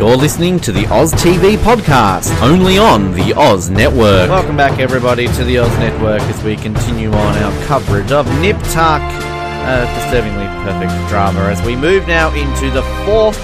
You're listening to the Oz TV podcast, only on the Oz Network. Welcome back, everybody, to the Oz Network as we continue on our coverage of Nip Tuck. Uh, disturbingly perfect drama as we move now into the fourth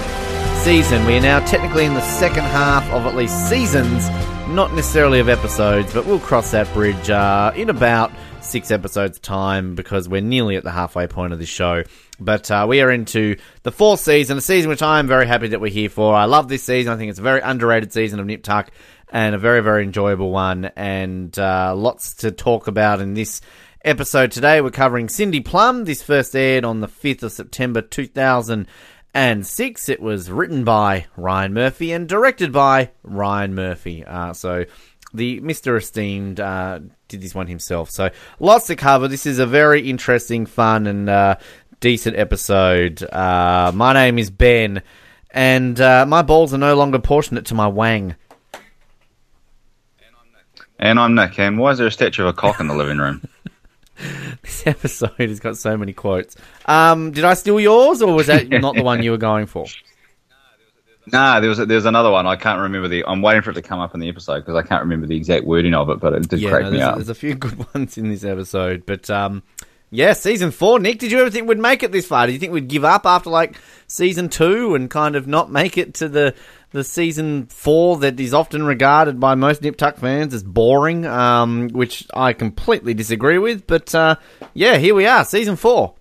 season. We are now technically in the second half of at least seasons, not necessarily of episodes, but we'll cross that bridge uh, in about six episodes' time because we're nearly at the halfway point of this show. But uh, we are into the fourth season, a season which I am very happy that we're here for. I love this season. I think it's a very underrated season of Nip Tuck and a very, very enjoyable one, and uh, lots to talk about in this episode today. We're covering Cindy Plumb. This first aired on the 5th of September 2006. It was written by Ryan Murphy and directed by Ryan Murphy. Uh, so the Mr. Esteemed uh, did this one himself. So lots to cover. This is a very interesting, fun, and uh, decent episode. Uh, my name is Ben, and uh, my balls are no longer proportionate to my wang. And I'm Nick. And why is there a statue of a cock in the living room? This episode has got so many quotes. Um, did I steal yours, or was that not the one you were going for? Nah, there was there's another one. I can't remember the. I'm waiting for it to come up in the episode because I can't remember the exact wording of it, but it did Yeah, crack no, me up. there's a few good ones in this episode, but um, yeah, season four. Nick, did you ever think we'd make it this far? Did you think we'd give up after like season two and kind of not make it to the the season four that is often regarded by most Nip Tuck fans as boring, um, which I completely disagree with. But uh, yeah, here we are, season four.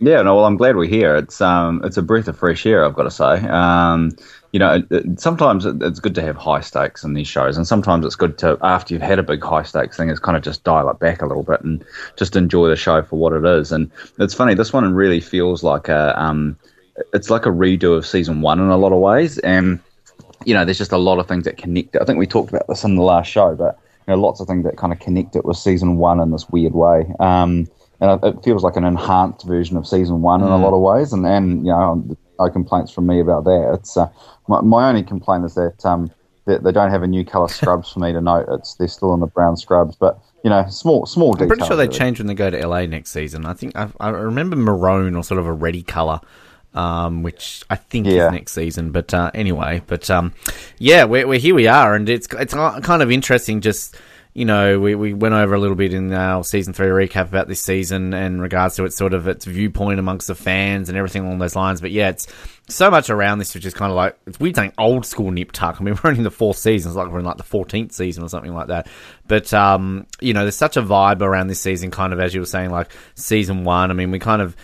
Yeah, no, well, I'm glad we're here. It's um, it's a breath of fresh air. I've got to say. Um, you know, it, it, sometimes it, it's good to have high stakes in these shows, and sometimes it's good to after you've had a big high stakes thing, it's kind of just dial it back a little bit and just enjoy the show for what it is. And it's funny, this one really feels like a um, it's like a redo of season one in a lot of ways, and you know, there's just a lot of things that connect. I think we talked about this in the last show, but you know, lots of things that kind of connect it with season one in this weird way. Um, and it feels like an enhanced version of season one in a lot of ways. And, and you know, no complaints from me about that. It's uh, my, my only complaint is that um, that they don't have a new color scrubs for me to note. It's they're still in the brown scrubs, but you know, small small I'm pretty sure they really. change when they go to LA next season. I think I, I remember maroon or sort of a reddy color, um, which I think Yeah. is next season. But uh, anyway, but um, yeah, we're, we're here we are, and it's it's kind of interesting. Just you know, we, we went over a little bit in our season three recap about this season in regards to its sort of its viewpoint amongst the fans and everything along those lines. But yeah, it's so much around this, which is kind of like it's weird saying old school Nip Tuck. I mean, we're only in the fourth season; it's like we're in like the fourteenth season or something like that. But um, you know, there's such a vibe around this season, kind of as you were saying, like season one. I mean, we kind of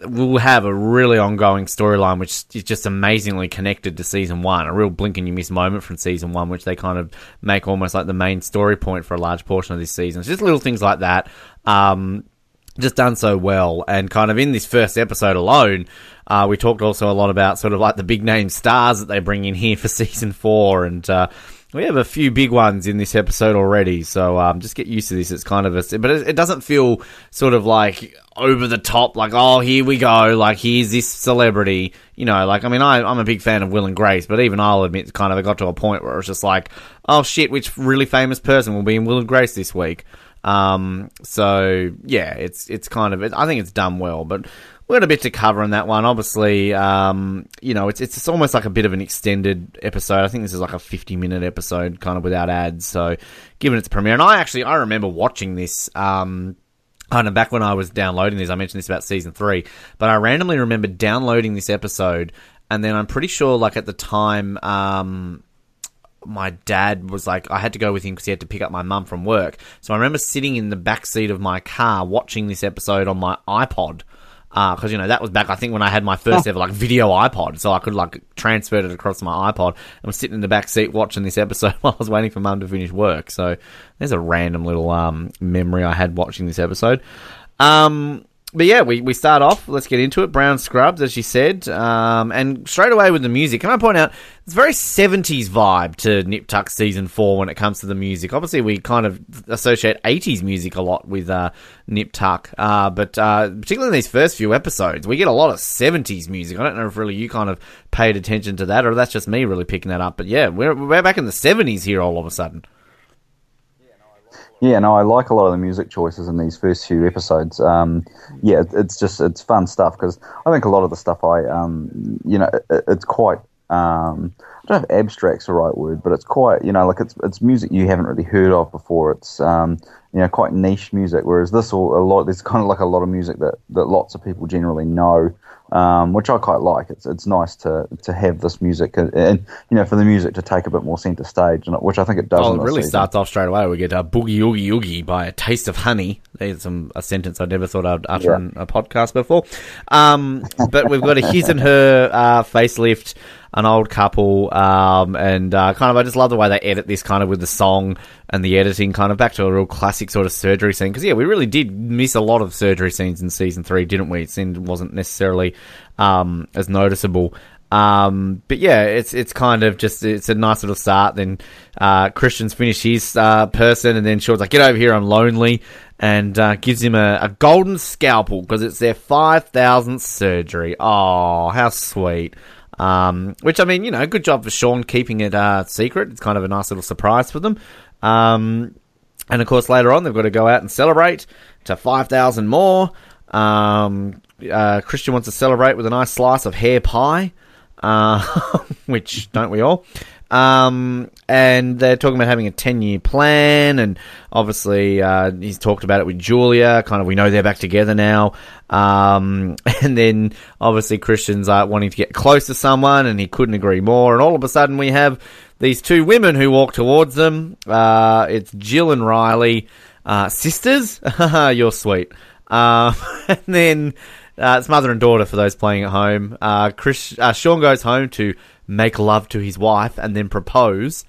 we'll have a really ongoing storyline which is just amazingly connected to season one. A real blink and you miss moment from season one, which they kind of make almost like the main story point for a large portion of this season. It's just little things like that. Um, just done so well. And kind of in this first episode alone, uh, we talked also a lot about sort of like the big name stars that they bring in here for season four. And, uh, we have a few big ones in this episode already, so um, just get used to this. It's kind of a, but it, it doesn't feel sort of like over the top, like oh here we go, like here's this celebrity, you know. Like I mean, I, I'm a big fan of Will and Grace, but even I'll admit, kind of, it got to a point where it was just like, oh shit, which really famous person will be in Will and Grace this week? Um, so yeah, it's it's kind of, I think it's done well, but we got a bit to cover in that one. Obviously, um, you know, it's it's almost like a bit of an extended episode. I think this is like a fifty minute episode, kind of without ads. So, given its premiere, and I actually I remember watching this. Um, kind of back when I was downloading this, I mentioned this about season three, but I randomly remembered downloading this episode, and then I'm pretty sure, like at the time, um, my dad was like, I had to go with him because he had to pick up my mum from work. So I remember sitting in the back seat of my car watching this episode on my iPod. Because you know that was back, I think when I had my first ever like video iPod, so I could like transfer it across my iPod. I was sitting in the back seat watching this episode while I was waiting for Mum to finish work. So there's a random little um, memory I had watching this episode. Um, but yeah, we, we start off. Let's get into it. Brown scrubs, as she said, um, and straight away with the music. Can I point out it's very seventies vibe to Nip Tuck season four when it comes to the music. Obviously, we kind of associate eighties music a lot with uh, Nip Tuck, uh, but uh, particularly in these first few episodes, we get a lot of seventies music. I don't know if really you kind of paid attention to that, or that's just me really picking that up. But yeah, we're we're back in the seventies here all of a sudden. Yeah, no, I like a lot of the music choices in these first few episodes. Um, yeah, it's just it's fun stuff because I think a lot of the stuff I, um, you know, it, it's quite Um, I don't know if abstract's the right word, but it's quite you know like it's it's music you haven't really heard of before. It's um, you know quite niche music, whereas this all a lot there's kind of like a lot of music that that lots of people generally know um, which I quite like. It's it's nice to to have this music and, and, you know for the music to take a bit more centre stage, which I think it does. Oh, it really season. starts off straight away. We get a boogie oogie oogie by a taste of honey. There's some a sentence I never thought I'd utter yeah. in a podcast before. Um, but we've got a his and her uh, facelift an old couple, um, and uh, kind of I just love the way they edit this kind of with the song and the editing, kind of back to a real classic sort of surgery scene. Because yeah, we really did miss a lot of surgery scenes in season three, didn't we? It seemed wasn't necessarily um, as noticeable. Um, but yeah, it's it's kind of just it's a nice little start. Then uh, Christian's finished his uh, person, and then Sean's like, "Get over here, I'm lonely," and uh, gives him a, a golden scalpel because it's their five thousandth surgery. Oh, how sweet! Um, which I mean, you know, good job for Sean keeping it uh, secret. It's kind of a nice little surprise for them. Um, and of course, later on, they've got to go out and celebrate to 5,000 more. Um, uh, Christian wants to celebrate with a nice slice of hair pie, uh, which don't we all? Um, and they're talking about having a 10 year plan. And obviously, uh, he's talked about it with Julia. Kind of, we know they're back together now. Um, and then obviously, Christian's uh, wanting to get close to someone, and he couldn't agree more. And all of a sudden, we have these two women who walk towards them. Uh, it's Jill and Riley, uh, sisters. You're sweet. Uh, and then uh, it's mother and daughter for those playing at home. Uh, Chris, uh, Sean goes home to make love to his wife and then propose.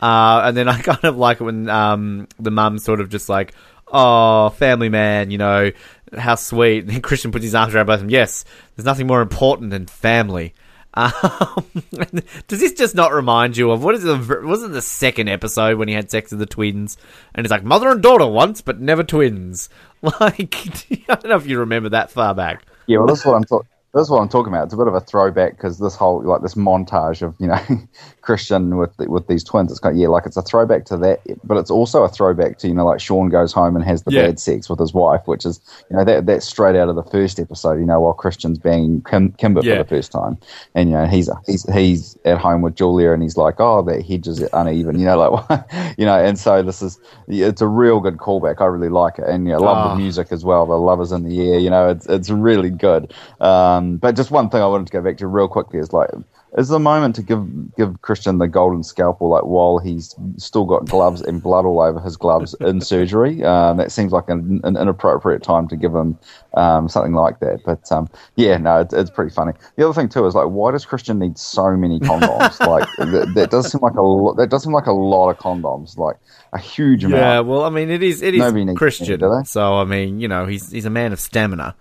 Uh, and then I kind of like it when um, the mum's sort of just like, oh, family man, you know, how sweet. And then Christian puts his arms around both of them. Yes, there's nothing more important than family. Um, does this just not remind you of what is it? Was it the second episode when he had sex with the twins? And it's like mother and daughter once, but never twins. Like I don't know if you remember that far back. Yeah, well, that's what I'm talking. That's what I'm talking about. It's a bit of a throwback because this whole like this montage of you know Christian with with these twins. It's kind of, yeah, like it's a throwback to that, but it's also a throwback to you know like Sean goes home and has the yeah. bad sex with his wife, which is you know that that's straight out of the first episode. You know while Christian's banging Kim, Kimber yeah. for the first time, and you know he's he's he's at home with Julia and he's like, oh that hedge is uneven, you know like you know, and so this is it's a real good callback. I really like it, and you know, love oh. the ah. music as well. The love is in the air, you know, it's it's really good. Um, but just one thing I wanted to go back to real quickly is like is the moment to give give Christian the golden scalpel, like while he's still got gloves and blood all over his gloves in surgery. Um, that seems like an, an, inappropriate time to give him um, something like that. But um, yeah, no, it's, it's pretty funny. The other thing too is like, why does Christian need so many condoms? like that, that, does seem like a lo- that does seem like a lot of condoms, like a huge amount. Yeah, well, I mean, it is it is Christian, so I mean, you know, he's he's a man of stamina.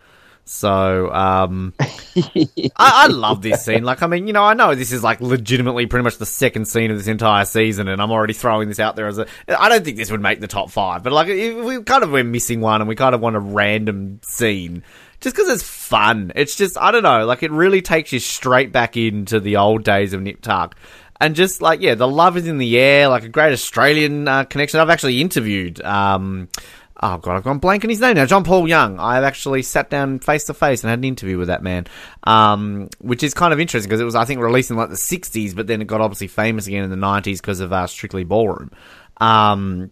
So um, I, I, love this scene. Like, I mean, you know, I know this is like legitimately pretty much the second scene of this entire season, and I'm already throwing this out there as a. I don't think this would make the top five, but like, we kind of we're missing one, and we kind of want a random scene just because it's fun. It's just I don't know, like it really takes you straight back into the old days of Nip Tuck. And just like yeah, the love is in the air, like a great Australian uh, connection. I've actually interviewed um, oh god, I've gone blank on his name now. John Paul Young. I've actually sat down face to face and had an interview with that man, um, which is kind of interesting because it was I think released in like the '60s, but then it got obviously famous again in the '90s because of uh, Strictly Ballroom. Um,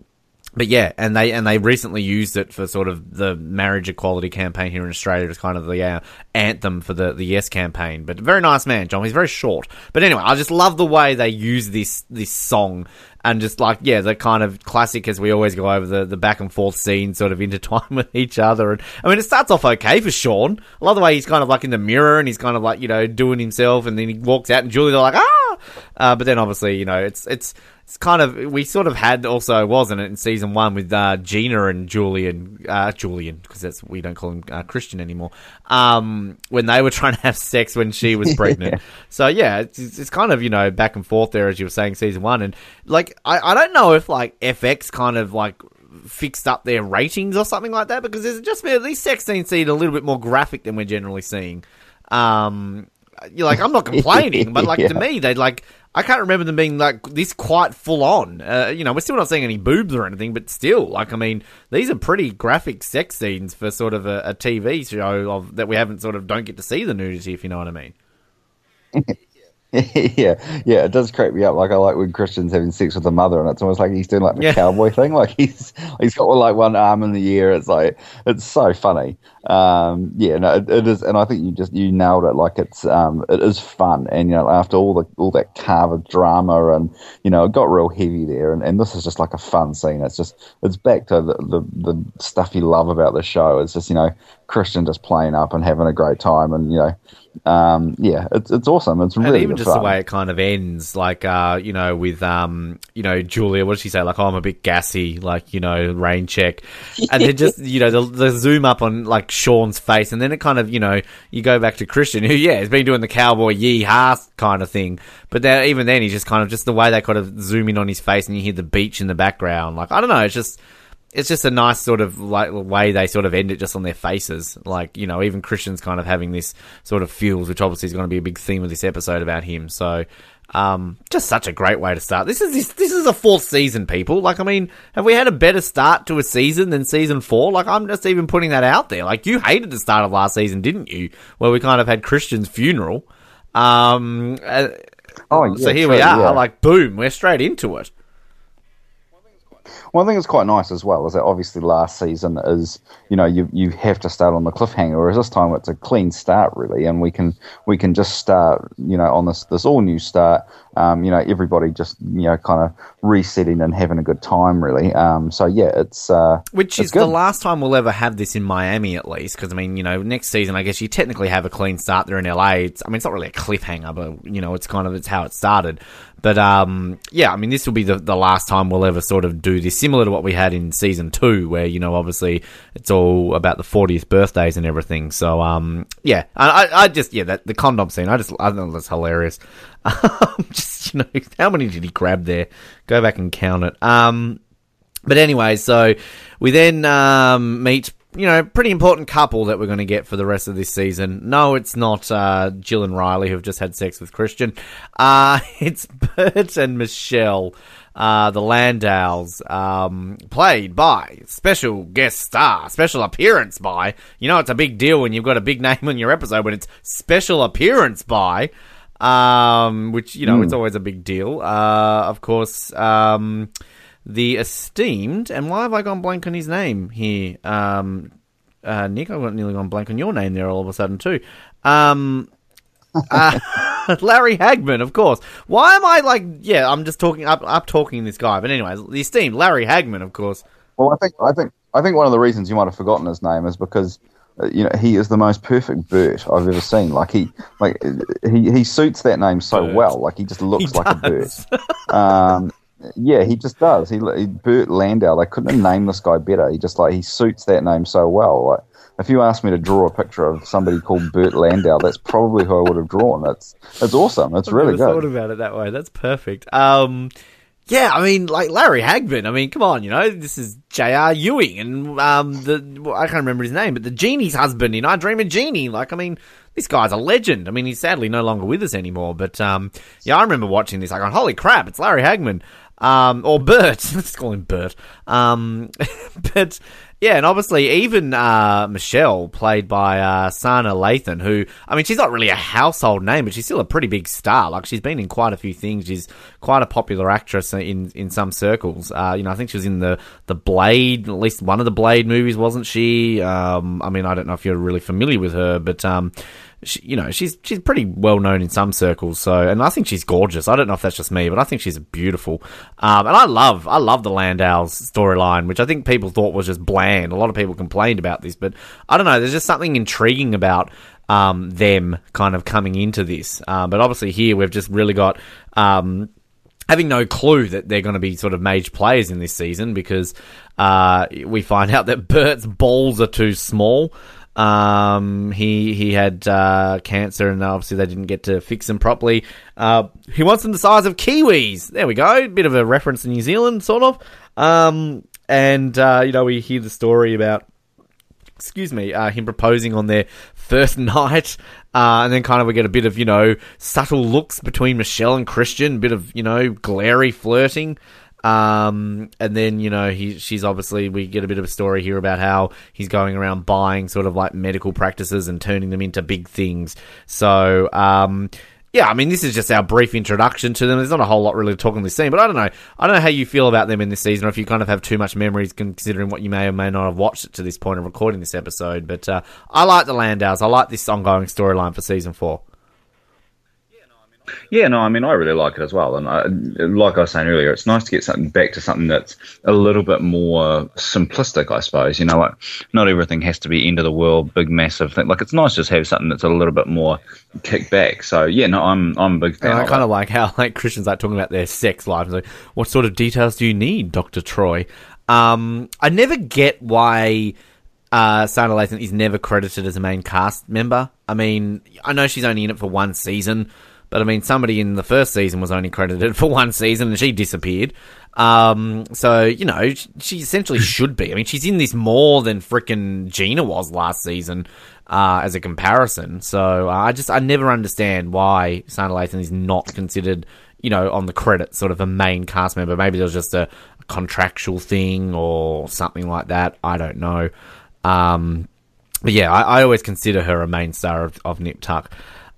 but yeah, and they and they recently used it for sort of the marriage equality campaign here in Australia as kind of the uh, anthem for the the Yes campaign. But very nice man, John. He's very short. But anyway, I just love the way they use this this song and just like yeah, the kind of classic as we always go over the the back and forth scenes sort of intertwine with each other. And I mean, it starts off okay for Sean. I love the way he's kind of like in the mirror and he's kind of like you know doing himself, and then he walks out and Julie's are like ah, uh, but then obviously you know it's it's it's kind of we sort of had also wasn't it in season one with uh, Gina and Julian uh, Julian because that's we don't call him uh, Christian anymore. Um, when they were trying to have sex when she was pregnant. yeah. So yeah, it's, it's, kind of you know back and forth there as you were saying season one, and like I, I don't know if like FX kind of like fixed up their ratings or something like that because there's just been these sex scenes seem a little bit more graphic than we're generally seeing. Um, you're like I'm not complaining, but like yeah. to me they like I can't remember them being like this quite full on. Uh, you know, we're still not seeing any boobs or anything, but still, like, I mean, these are pretty graphic sex scenes for sort of a, a TV show of that we haven't sort of don't get to see the nudity, if you know what I mean. yeah, yeah, it does creep me up. Like I like when Christian's having sex with the mother, and it's almost like he's doing like the yeah. cowboy thing. Like he's he's got like one arm in the air. It's like it's so funny. Um, yeah, no, it, it is, and I think you just you nailed it. Like it's um, it is fun, and you know after all the all that Carver drama, and you know it got real heavy there, and, and this is just like a fun scene. It's just it's back to the, the the stuff you love about the show. It's just you know Christian just playing up and having a great time, and you know um, yeah, it's it's awesome. It's really and even just the way it kind of ends, like uh, you know, with um, you know, Julia. What did she say? Like, oh, I'm a bit gassy, like you know, rain check, and then just you know, the, the, zoom up on like Sean's face, and then it kind of you know, you go back to Christian, who yeah, has been doing the cowboy yee ha kind of thing, but then even then, he's just kind of just the way they kind of zoom in on his face, and you hear the beach in the background. Like, I don't know, it's just it's just a nice sort of like way they sort of end it just on their faces. Like you know, even Christian's kind of having this sort of feels, which obviously is going to be a big theme of this episode about him. So, um, just such a great way to start. This is this, this is a fourth season, people. Like, I mean, have we had a better start to a season than season four? Like, I'm just even putting that out there. Like, you hated the start of last season, didn't you? Where we kind of had Christian's funeral. Um, uh, oh, yeah, so here true, we are. Yeah. Like, boom, we're straight into it. One thing that's quite nice as well is that obviously last season is you know you you have to start on the cliffhanger, whereas this time it's a clean start really, and we can we can just start you know on this this all new start. Um, you know everybody just you know kind of resetting and having a good time really. Um, so yeah, it's uh, which it's is good. the last time we'll ever have this in Miami at least because I mean you know next season I guess you technically have a clean start there in LA. It's, I mean it's not really a cliffhanger, but you know it's kind of it's how it started. But um, yeah, I mean, this will be the, the last time we'll ever sort of do this, similar to what we had in season two, where you know, obviously, it's all about the 40th birthdays and everything. So um, yeah, I, I just yeah, that the condom scene, I just I think that's hilarious. just you know, how many did he grab there? Go back and count it. Um, but anyway, so we then um, meet you know, pretty important couple that we're going to get for the rest of this season. No, it's not uh, Jill and Riley who've just had sex with Christian. Uh, it's Bert and Michelle, uh, the Landaus, um, played by special guest star, special appearance by. You know, it's a big deal when you've got a big name on your episode when it's special appearance by. Um, which you know, mm. it's always a big deal. Uh, of course, um, the esteemed, and why have I gone blank on his name here? Um, uh, Nick, I've got nearly gone blank on your name there all of a sudden too. Um, uh, Larry Hagman, of course. Why am I like? Yeah, I'm just talking up, up talking this guy. But anyway, the esteemed Larry Hagman, of course. Well, I think, I think, I think one of the reasons you might have forgotten his name is because uh, you know he is the most perfect Bert I've ever seen. Like he, like he, he suits that name so Bert. well. Like he just looks he like does. a Bert. Um, yeah, he just does. He, he Bert Landau. They couldn't have named this guy better. He just like he suits that name so well. Like if you asked me to draw a picture of somebody called Bert Landau, that's probably who I would have drawn. That's that's awesome. That's really good. I've really never good. Thought about it that way. That's perfect. Um, yeah, I mean, like Larry Hagman. I mean, come on, you know, this is J.R. Ewing, and um, the well, I can't remember his name, but the genie's husband in I Dream of Jeannie. Like, I mean, this guy's a legend. I mean, he's sadly no longer with us anymore, but um, yeah, I remember watching this. I go, holy crap, it's Larry Hagman. Um, or Bert. Let's call him Bert. Um, but yeah, and obviously even uh, Michelle, played by uh, Sanaa Lathan, who I mean, she's not really a household name, but she's still a pretty big star. Like she's been in quite a few things. She's quite a popular actress in in some circles. Uh, you know, I think she was in the the Blade, at least one of the Blade movies, wasn't she? Um, I mean, I don't know if you're really familiar with her, but um, she, you know, she's she's pretty well known in some circles. So, and I think she's gorgeous. I don't know if that's just me, but I think she's beautiful. Um, and I love I love the Landau's storyline, which I think people thought was just bland. A lot of people complained about this, but I don't know. There's just something intriguing about um, them kind of coming into this. Um, but obviously here we've just really got. Um, having no clue that they're going to be sort of major players in this season because uh, we find out that Bert's balls are too small. Um, he he had uh, cancer, and obviously they didn't get to fix him properly. Uh, he wants them the size of kiwis. There we go. Bit of a reference to New Zealand, sort of. Um, and uh, you know we hear the story about. Excuse me, uh, him proposing on their first night, uh, and then kind of we get a bit of you know subtle looks between Michelle and Christian, a bit of you know glary flirting. Um, and then you know he she's obviously we get a bit of a story here about how he's going around buying sort of like medical practices and turning them into big things. So um, yeah, I mean, this is just our brief introduction to them. There's not a whole lot really to talk this scene, but I don't know. I don't know how you feel about them in this season, or if you kind of have too much memories considering what you may or may not have watched to this point of recording this episode. But uh, I like the Landaus. I like this ongoing storyline for season four. Yeah, no, I mean, I really like it as well. And I, like I was saying earlier, it's nice to get something back to something that's a little bit more simplistic, I suppose. You know, like not everything has to be end of the world, big, massive thing. Like it's nice to just have something that's a little bit more kick back. So yeah, no, I'm I'm a big fan. I kind of, like how like Christians like talking about their sex lives. Like, what sort of details do you need, Doctor Troy? Um, I never get why uh, Sanaa Lathan is never credited as a main cast member. I mean, I know she's only in it for one season but I mean, somebody in the first season was only credited for one season and she disappeared. Um, so, you know, she essentially should be. I mean, she's in this more than fricking Gina was last season, uh, as a comparison. So uh, I just, I never understand why Sanaa Lathan is not considered, you know, on the credit, sort of a main cast member. Maybe there was just a, a contractual thing or something like that. I don't know. Um, but yeah, I, I, always consider her a main star of, of Nip Tuck.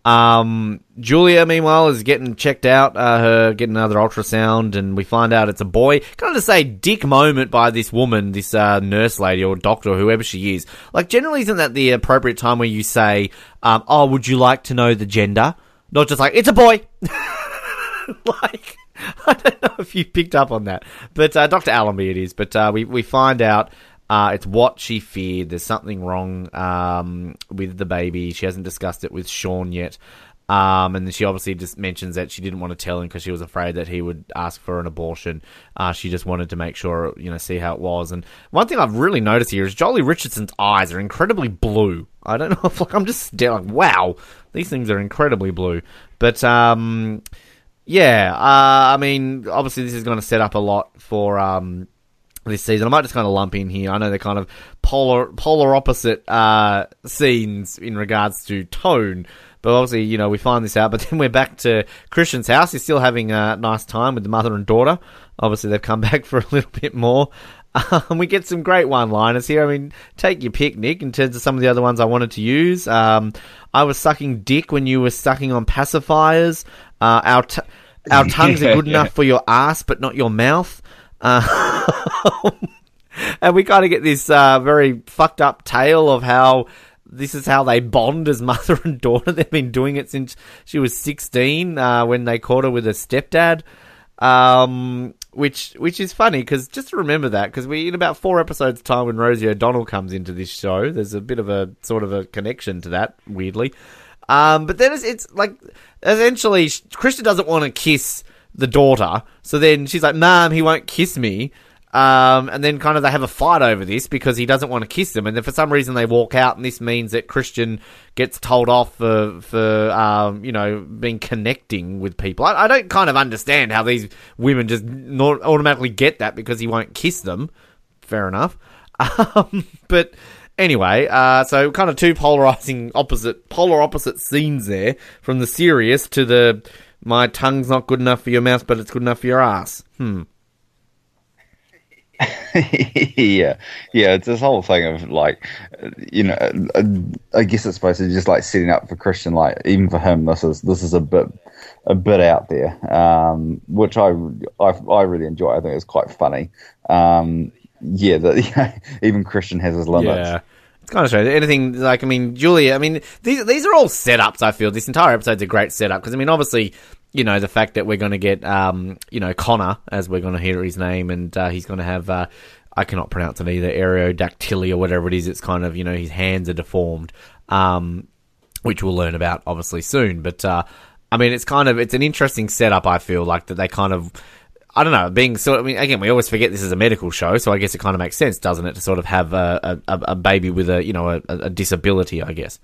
Um, Julia, meanwhile, is getting checked out, uh, her getting another ultrasound, and we find out it's a boy. Kind of to say dick moment by this woman, this uh, nurse lady or doctor or whoever she is. Like, generally, isn't that the appropriate time where you say, um, "Oh, would you like to know the gender?" Not just like it's a boy. like, I don't know if you picked up on that, but uh, Doctor Allenby it is. But uh, we we find out uh, it's what she feared. There's something wrong um, with the baby. She hasn't discussed it with Sean yet. Um, and she obviously just mentions that she didn't want to tell him because she was afraid that he would ask for an abortion. Uh, she just wanted to make sure, you know, see how it was. And one thing I've really noticed here is Joely Richardson's eyes are incredibly blue. I don't know if like I'm just like, wow, these things are incredibly blue. But um, yeah, uh, I mean, obviously this is going to set up a lot for um, this season. I might just kind of lump in here. I know they're kind of polar polar opposite uh, scenes in regards to tone. But obviously, you know, we find this out. But then we're back to Christian's house. He's still having a nice time with the mother and daughter. Obviously, they've come back for a little bit more. Um, we get some great one-liners here. I mean, take your pick, Nick, in terms of some of the other ones I wanted to use. Um, I was sucking dick when you were sucking on pacifiers. Uh, our t- our tongues are good yeah. enough for your ass, but not your mouth. Uh, and we kind of get this uh, very fucked up tale of how this is how they bond as mother and daughter. They've been doing it since she was 16 uh, when they caught her with her stepdad. Um, which which is funny because just remember that because we in about four episodes time when Rosie O'Donnell comes into this show, there's a bit of a sort of a connection to that weirdly. Um, but then it's, it's like essentially Christian doesn't want to kiss the daughter. So then she's like, "Mom, he won't kiss me." Um, and then kind of they have a fight over this because he doesn't want to kiss them, and then for some reason they walk out, and this means that Christian gets told off for for um, you know being connecting with people. I, I, don't kind of understand how these women just automatically get that because he won't kiss them. Fair enough, um, but anyway, uh, so kind of two polarizing opposite polar opposite scenes there from the serious to the my tongue's not good enough for your mouth, but it's good enough for your ass. Hmm. yeah, yeah. It's this whole thing of like, you know, I guess it's supposed to just like setting up for Christian. Like, even for him, this is this is a bit a bit out there, um, which I, I I really enjoy. I think it's quite funny. Um, yeah, that even Christian has his limits. Yeah kind of strange. Anything like I mean, Julia. I mean, these these are all setups. I feel this entire episode's a great setup because I mean, obviously, you know, the fact that we're going to get um, you know, Connor as we're going to hear his name, and uh, he's going to have uh, I cannot pronounce it either Aerodactyly or whatever it is. It's kind of you know his hands are deformed, um, which we'll learn about obviously soon. But uh, I mean, it's kind of it's an interesting setup. I feel like that they kind of I don't know, being sort of, I mean, again, we always forget this is a medical show, so I guess it kind of makes sense, doesn't it, to sort of have a, a, a baby with a, you know, a, a, disability, I guess.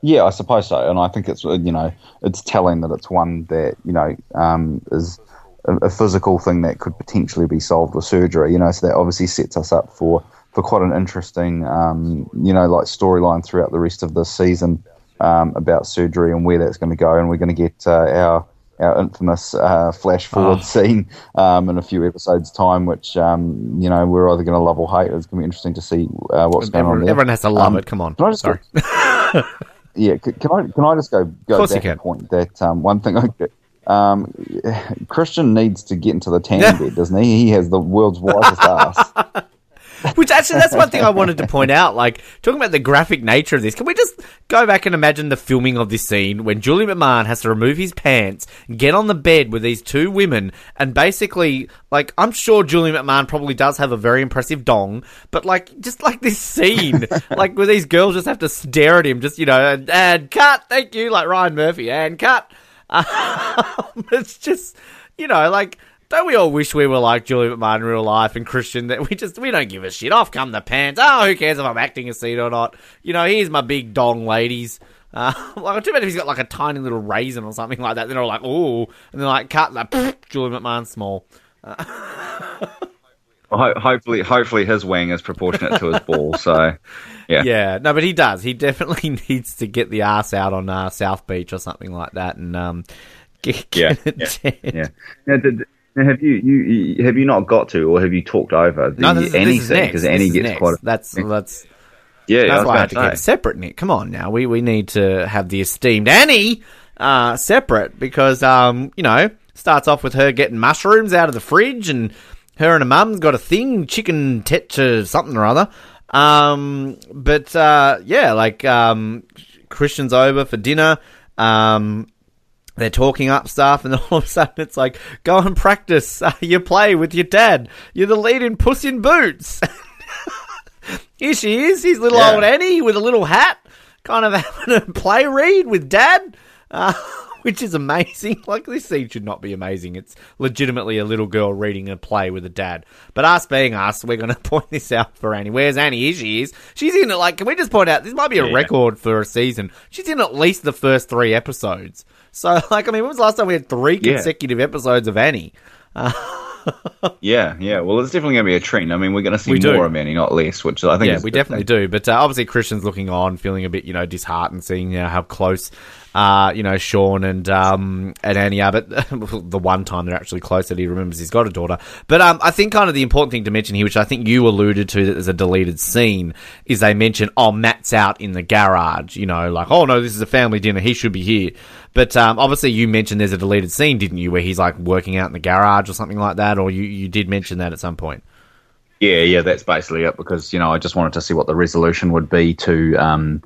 Yeah, I suppose so, and I think it's, you know, it's telling that it's one that, you know, um, is a, a physical thing that could potentially be solved with surgery, you know, so that obviously sets us up for, for quite an interesting, um, you know, like storyline throughout the rest of this season um, about surgery and where that's going to go, and we're going to get uh, our our infamous uh, flash forward oh. scene um, in a few episodes' time, which um, you know we're either going to love or hate. It's going to be interesting to see uh, what's everyone, going on there. Everyone has to love um, it. Come on, can I just sorry. yeah, can, can I can I just go go back a point that um, one thing I um, Christian needs to get into the tan bed, doesn't he? He has the world's wisest ass. Which actually, that's one thing I wanted to point out. Like, talking about the graphic nature of this, can we just go back and imagine the filming of this scene when Julian McMahon has to remove his pants, get on the bed with these two women, and basically, like, I'm sure Julian McMahon probably does have a very impressive dong, but like, just like this scene, like, where these girls just have to stare at him, just, you know, and, and cut, thank you, like Ryan Murphy, and cut. Um, it's just, you know, like, don't we all wish we were like Julian McMahon in real life and Christian that we just we don't give a shit. Off come the pants. Oh, who cares if I'm acting a scene or not? You know, here's my big dong, ladies. Uh, like, too bad if he's got like a tiny little raisin or something like that. Then they're all like, oh, and they're like, cut that. Julian McMahon small. Uh, well, ho- hopefully, hopefully his wing is proportionate to his ball. So, yeah, yeah, no, but he does. He definitely needs to get the ass out on uh, South Beach or something like that, and um, get, get yeah, yeah, yeah. did, now, have you, you have you not got to, or have you talked over the no, this, thing? Because Annie gets next. quite. A, that's that's. Yeah, that's I why I had to keep separate. Nick, come on now. We we need to have the esteemed Annie uh, separate because um you know starts off with her getting mushrooms out of the fridge and her and her mum's got a thing chicken tetcha something or other. Um, but uh, yeah, like um, Christian's over for dinner. Um, they're talking up stuff, and then all of a sudden it's like, go and practice uh, your play with your dad. You're the lead in Puss in Boots. Here she is, he's little yeah. old Annie with a little hat, kind of having a play read with dad. Uh, which is amazing. Like this scene should not be amazing. It's legitimately a little girl reading a play with a dad. But us being us, we're going to point this out for Annie. Where's Annie? Here she is. She's in it. Like, can we just point out this might be a yeah. record for a season? She's in at least the first three episodes. So, like, I mean, when was the last time we had three consecutive yeah. episodes of Annie? Uh, yeah, yeah. Well, it's definitely going to be a trend. I mean, we're going to see more of Annie, not less, which I think. Yeah, we definitely thing. do. But uh, obviously, Christian's looking on, feeling a bit, you know, disheartened, seeing you know, how close uh, you know, Sean and um, and Annie Abbott. the one time they're actually close that he remembers he's got a daughter. But um, I think kind of the important thing to mention here, which I think you alluded to, that there's a deleted scene, is they mention, oh, Matt's out in the garage. You know, like, oh no, this is a family dinner. He should be here. But um, obviously, you mentioned there's a deleted scene, didn't you, where he's like working out in the garage or something like that, or you you did mention that at some point. Yeah, yeah, that's basically it. Because you know, I just wanted to see what the resolution would be to um,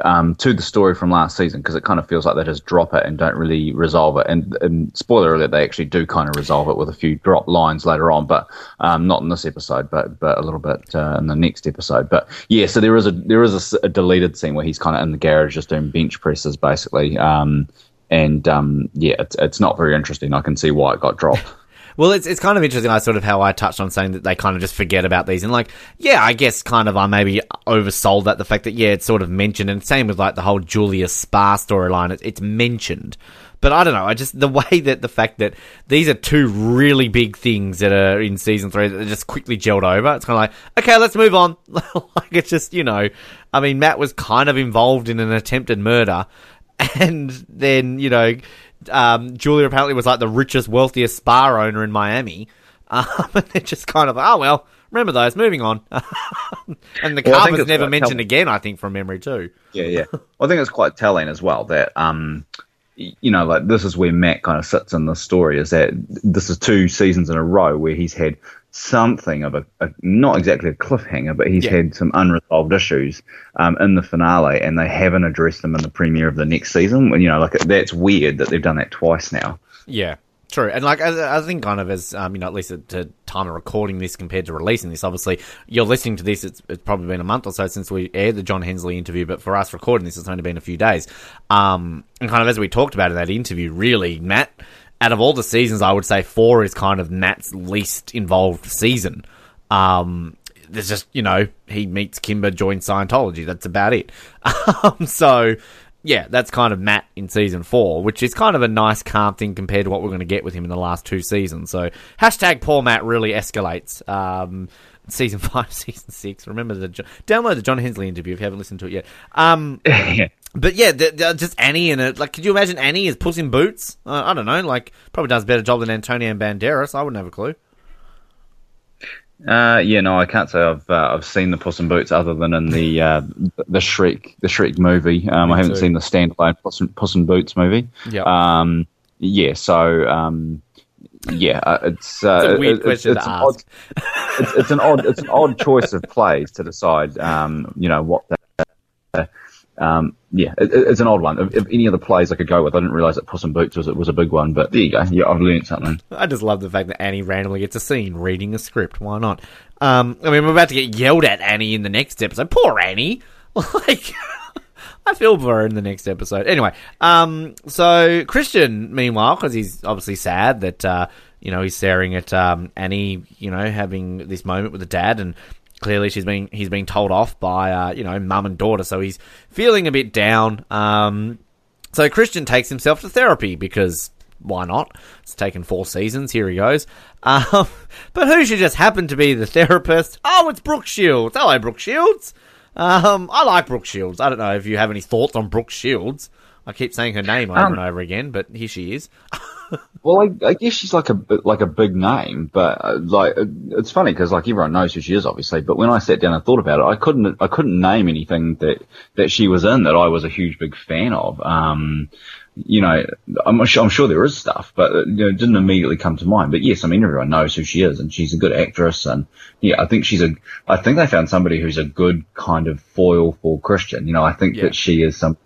um, to the story from last season, because it kind of feels like they just drop it and don't really resolve it. And, and spoiler alert, they actually do kind of resolve it with a few drop lines later on, but um, not in this episode, but but a little bit uh, in the next episode. But yeah, so there is a there is a, a deleted scene where he's kind of in the garage just doing bench presses, basically. Um, and um, yeah, it's, it's not very interesting. I can see why it got dropped. Well, it's it's kind of interesting. I sort of how I touched on saying that they kind of just forget about these, and like, yeah, I guess kind of I maybe oversold that the fact that yeah, it's sort of mentioned, and same with like the whole Julia Spa storyline. It's, it's mentioned, but I don't know. I just the way that the fact that these are two really big things that are in season three that are just quickly gelled over. It's kind of like okay, let's move on. like it's just you know, I mean, Matt was kind of involved in an attempted murder, and then you know um, Julia apparently was like the richest, wealthiest spa owner in Miami. Um, and they're just kind of, oh, well, remember those, moving on. and the well, car was never mentioned again, I think, from memory, too. Yeah, yeah. Well, I think it's quite telling as well that, um, you know, like this is where Matt kind of sits in the story is that this is two seasons in a row where he's had something of a, a, not exactly a cliffhanger, but he's yeah. had some unresolved issues um, in the finale, and they haven't addressed them in the premiere of the next season. And you know, like that's weird that they've done that twice now. Yeah, true. And like I, I think, kind of as um, you know, at least at the time of recording this compared to releasing this, obviously you're listening to this. It's, it's probably been a month or so since we aired the John Hensley interview, but for us recording this, it's only been a few days. Um, and kind of as we talked about in that interview, really, Matt out of all the seasons, I would say four is kind of Matt's least involved season. Um, there's just you know he meets Kimber, joins Scientology. That's about it. Um, so yeah, that's kind of Matt in season four, which is kind of a nice calm thing compared to what we're going to get with him in the last two seasons. So hashtag poor Matt really escalates. Um, season five, season six. Remember the download the John Hensley interview if you haven't listened to it yet. Um, But yeah, just Annie in it. Like, could you imagine Annie is Puss in Boots? Uh, I don't know. Like, probably does a better job than Antonio and Banderas. I wouldn't have a clue. Uh, yeah, no, I can't say I've uh, I've seen the Puss in Boots other than in the uh, the Shrek the Shrek movie. Um, I haven't too. seen the standalone Puss in, Puss in Boots movie. Yeah. Um, yeah. So um, yeah, uh, it's, uh, it's a weird question it's, to ask. Odd, it's, it's, an odd it's an odd choice of plays to decide. Um, you know what the um, yeah, it, it's an odd one. If, if, any other plays I could go with, I didn't realise that Puss in Boots was was a big one. But there you go. Yeah, I've learned something. I just love the fact that Annie randomly gets a scene reading a script. Why not? Um, I mean, we're about to get yelled at Annie in the next episode. Poor Annie. Like, I feel for her in the next episode. Anyway, um, so Christian, meanwhile, because he's obviously sad that uh, you know he's staring at um, Annie, you know, having this moment with the dad, and clearly she's been he's been told off by uh, you know mum and daughter, so he's feeling a bit down. Um, so Christian takes himself to therapy because why not? It's taken four seasons. Here he goes. Um, but who should just happen to be the therapist? Oh, it's Brooke Shields. Hello, Brooke Shields. Um, I like Brooke Shields. I don't know if you have any thoughts on Brooke Shields. I keep saying her name over um, and over again, but here she is. well, I, I, guess she's like a like a big name, but uh, like it's funny because like everyone knows who she is, obviously. But when I sat down and thought about it, I couldn't I couldn't name anything that that she was in that I was a huge big fan of. Um, you know, I'm sure, I'm sure there is stuff, but uh, you know, it didn't immediately come to mind. But yes, I mean everyone knows who she is, and she's a good actress, and yeah, I think she's a. I think they found somebody who's a good kind of foil for Christian. You know, I think yeah. that she is some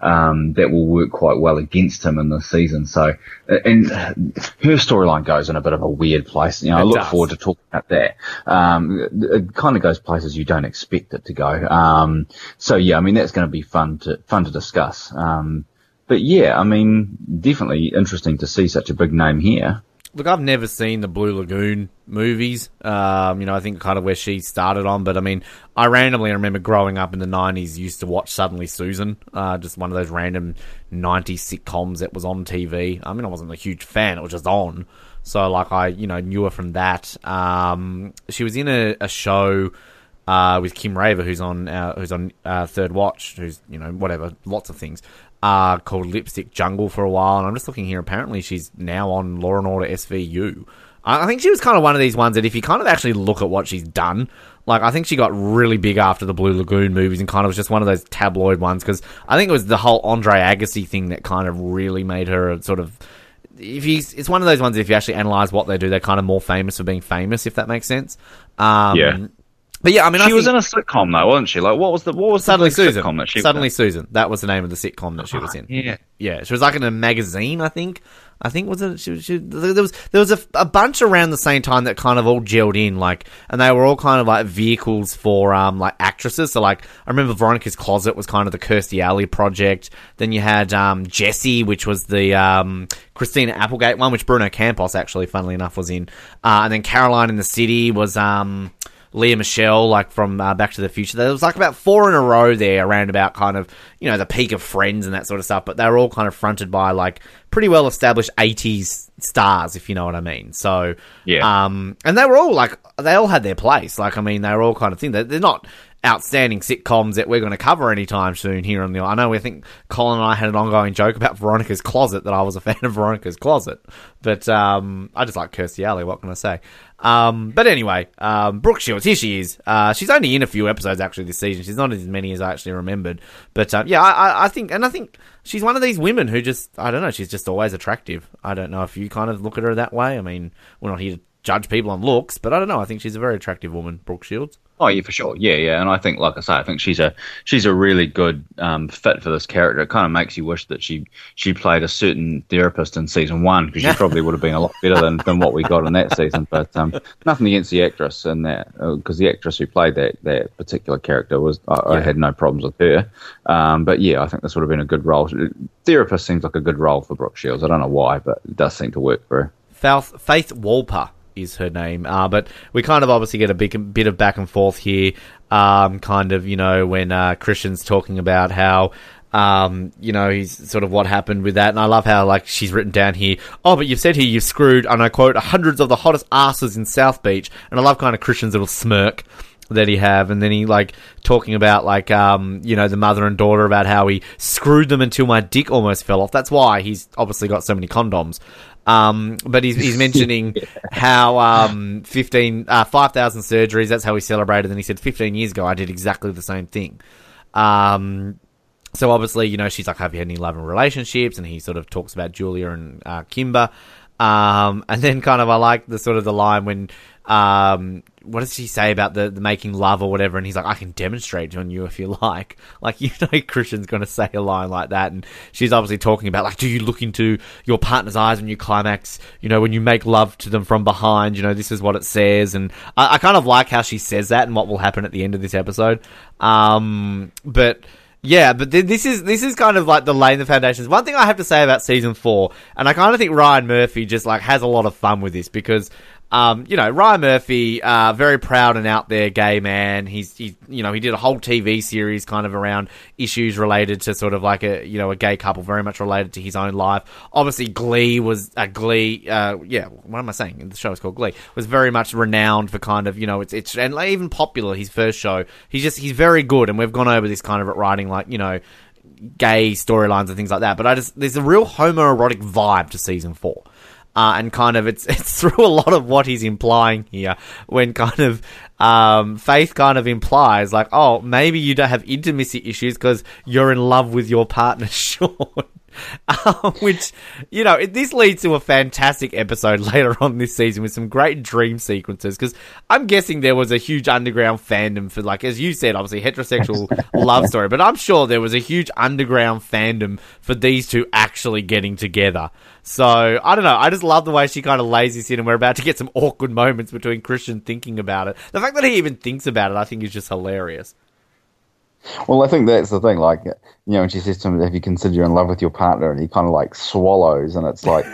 um, that will work quite well against him in this season. So, and her storyline goes in a bit of a weird place. You know, it I look does. forward to talking about that. Um, it kind of goes places you don't expect it to go. Um, so yeah, I mean, that's going to be fun to, fun to discuss. Um, but yeah, I mean, definitely interesting to see such a big name here look, I've never seen the Blue Lagoon movies. Um, you know, I think kind of where she started on, but I mean, I randomly remember growing up in the '90s, used to watch Suddenly Susan, uh, just one of those random '90s sitcoms that was on TV. I mean, I wasn't a huge fan; it was just on. So, like, I you know knew her from that. Um, she was in a, a show. Uh, with Kim Raver, who's on uh, who's on uh, Third Watch, who's you know whatever, lots of things uh, called Lipstick Jungle for a while, and I'm just looking here. Apparently, she's now on Law and Order SVU. I think she was kind of one of these ones that if you kind of actually look at what she's done, like I think she got really big after the Blue Lagoon movies and kind of was just one of those tabloid ones because I think it was the whole Andre Agassi thing that kind of really made her sort of. If you, it's one of those ones. If you actually analyze what they do, they're kind of more famous for being famous, if that makes sense. Um, yeah. But yeah, I mean, she I was in a sitcom though, wasn't she? Like, what was the what was suddenly the Susan? Sitcom that she suddenly Susan. That was the name of the sitcom that she was in. Yeah, yeah. She was like in a magazine, I think. I think was it. She, she, there was there was a, a, bunch around the same time that kind of all gelled in, like, and they were all kind of like vehicles for um like actresses. So like, I remember Veronica's Closet was kind of the Kirstie Alley project. Then you had um Jesse, which was the um Christina Applegate one, which Bruno Campos actually, funnily enough, was in. Uh, and then Caroline in the City was um Lea Michelle, like from uh, Back to the Future. There was like about four in a row there around about kind of, you know, the peak of Friends and that sort of stuff, but they were all kind of fronted by like pretty well established 80s stars, if you know what I mean. So, yeah. Um, and they were all like, they all had their place. Like, I mean, they were all kind of things. They're not outstanding sitcoms that we're going to cover anytime soon here on the. I know we think Colin and I had an ongoing joke about Veronica's Closet that I was a fan of Veronica's Closet, but um, I just like Kirstie Alley. What can I say? Um, but anyway, um, Brooke Shields, here she is. Uh, she's only in a few episodes actually this season. She's not as many as I actually remembered. But uh, yeah, I, I think, and I think she's one of these women who just, I don't know, she's just always attractive. I don't know if you kind of look at her that way. I mean, we're not here to judge people on looks, but I don't know. I think she's a very attractive woman, Brooke Shields. Oh yeah, for sure. Yeah, yeah. And I think, like I say, I think she's a she's a really good um, fit for this character. It kind of makes you wish that she she played a certain therapist in season one because she probably would have been a lot better than, than what we got in that season. But um, nothing against the actress in that because uh, the actress who played that that particular character was I, yeah. I had no problems with her. Um, but yeah, I think this would have been a good role. Therapist seems like a good role for Brooke Shields. I don't know why, but it does seem to work for her. Faith, Faith Wolper is her name. Uh, but we kind of obviously get a big bit of back and forth here. Um, kind of, you know, when uh, Christian's talking about how. Um, you know, he's sort of what happened with that, and I love how like she's written down here. Oh, but you've said here you've screwed, and I quote, hundreds of the hottest asses in South Beach, and I love kind of Christian's little smirk. That he have, and then he like talking about like um you know the mother and daughter about how he screwed them until my dick almost fell off. That's why he's obviously got so many condoms. Um, but he's, he's mentioning yeah. how um 15 uh, 5,000 surgeries. That's how he celebrated. And he said 15 years ago I did exactly the same thing. Um, so obviously you know she's like have you had any love and relationships? And he sort of talks about Julia and uh, Kimber. Um, and then kind of I like the sort of the line when um, what does she say about the, the making love or whatever? And he's like, I can demonstrate on you if you like. Like, you know, Christian's going to say a line like that. And she's obviously talking about, like, do you look into your partner's eyes when you climax? You know, when you make love to them from behind, you know, this is what it says. And I, I kind of like how she says that and what will happen at the end of this episode. Um, but. Yeah, but this is this is kind of like the laying the foundations. One thing I have to say about season four, and I kind of think Ryan Murphy just like has a lot of fun with this because um, you know, Ryan Murphy, uh, very proud and out there gay man. He's, he, you know, he did a whole TV series kind of around issues related to sort of like a, you know, a gay couple, very much related to his own life. Obviously, Glee was, uh, Glee, uh, yeah, what am I saying? The show is called Glee, was very much renowned for kind of, you know, it's, it's, and even popular, his first show. He's just, he's very good, and we've gone over this kind of at writing, like, you know, gay storylines and things like that. But I just, there's a real homoerotic vibe to season four. Uh, and kind of it's it's through a lot of what he's implying here when kind of um, Faith kind of implies like oh maybe you don't have intimacy issues because you're in love with your partner Sean um, which you know it, this leads to a fantastic episode later on this season with some great dream sequences because I'm guessing there was a huge underground fandom for like as you said obviously heterosexual love story but I'm sure there was a huge underground fandom for these two actually getting together so I don't know. I just love the way she kind of lays this in, and we're about to get some awkward moments between Christian thinking about it. The fact that he even thinks about it, I think, is just hilarious. Well, I think that's the thing. Like, you know, when she says to him, "Have you considered you're in love with your partner?" and he kind of like swallows, and it's like,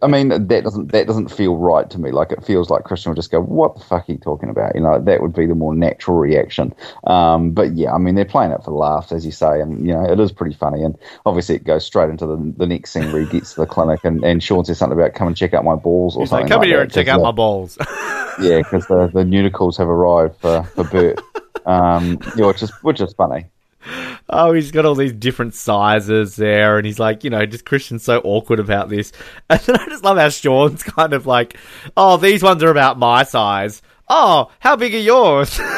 I mean, that doesn't that doesn't feel right to me. Like, it feels like Christian will just go, "What the fuck are you talking about?" You know, that would be the more natural reaction. Um, but yeah, I mean, they're playing it for laughs, as you say, and you know, it is pretty funny. And obviously, it goes straight into the, the next scene where he gets to the clinic, and, and Sean says something about come and check out my balls or He's something. Like, come like here and check out my balls. yeah, because the the nudicles have arrived for for Bert. Um, yeah, which is which is funny. Oh, he's got all these different sizes there, and he's like, you know, just Christian's so awkward about this. And then I just love how Sean's kind of like, oh, these ones are about my size. Oh, how big are yours?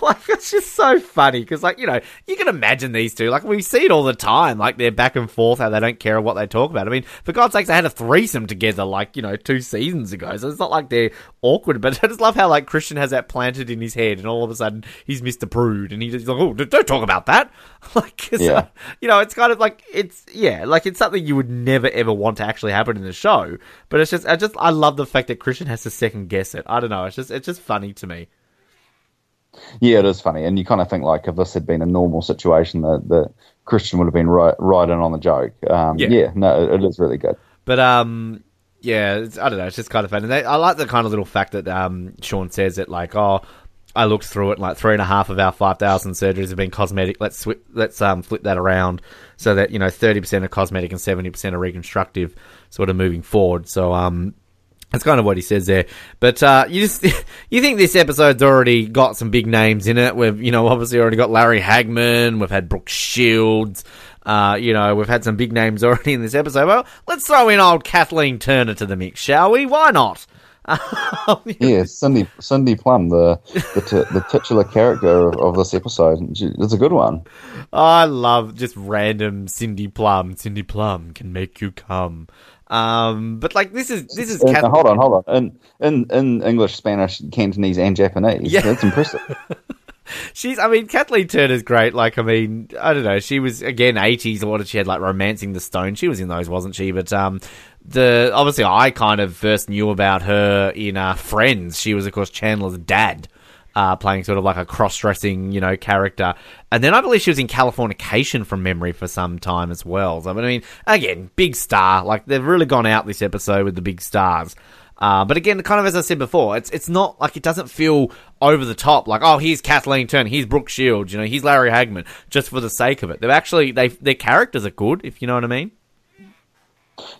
like it's just so funny because like you know you can imagine these two. Like we see it all the time. Like they're back and forth how they don't care what they talk about. I mean for god's sakes they had a threesome together like you know two seasons ago. So it's not like they're awkward but i just love how like christian has that planted in his head and all of a sudden he's mr prude and he's like oh don't talk about that. Like yeah. Uh, you know it's kind of like it's yeah like it's something you would never ever want to actually happen in the show. But it's just i just i love the fact that christian has to second guess it. I don't know. It's just it's just funny to me yeah, it is funny, and you kind of think like if this had been a normal situation, that that Christian would have been right right in on the joke. Um, yeah. yeah, no, it, it is really good. But um, yeah, I don't know. It's just kind of fun, and they, I like the kind of little fact that um, Sean says it like, oh, I looked through it, like three and a half of our five thousand surgeries have been cosmetic. Let's sw- let's um flip that around so that you know thirty percent are cosmetic and seventy percent are reconstructive, sort of moving forward. So um, that's kind of what he says there. But uh, you just you think this episode's already got some big names in it. We've you know obviously already got Larry Hagman. We've had Brooke Shields. Uh, you know we've had some big names already in this episode. Well, let's throw in old Kathleen Turner to the mix, shall we? Why not? yeah, Cindy Cindy Plumb, the the, t- the titular character of, of, this episode. It's a good one. I love just random Cindy Plumb. Cindy Plumb can make you come. Um, but like this is this is Kath- hold on, hold on. In in in English, Spanish, Cantonese, and Japanese. Yeah, that's impressive. She's, I mean, Kathleen Turner's great. Like, I mean, I don't know. She was again eighties. What did she had like Romancing the Stone? She was in those, wasn't she? But um, the obviously I kind of first knew about her in uh, Friends. She was, of course, Chandler's dad uh, playing sort of like a cross-dressing, you know, character. And then I believe she was in Californication from memory for some time as well. So, I mean, again, big star. Like they've really gone out this episode with the big stars. Uh, but again, kind of as I said before, it's it's not like it doesn't feel over the top. Like, oh, here's Kathleen Turner, here's Brooke Shields, you know, here's Larry Hagman, just for the sake of it. They've actually they their characters are good, if you know what I mean.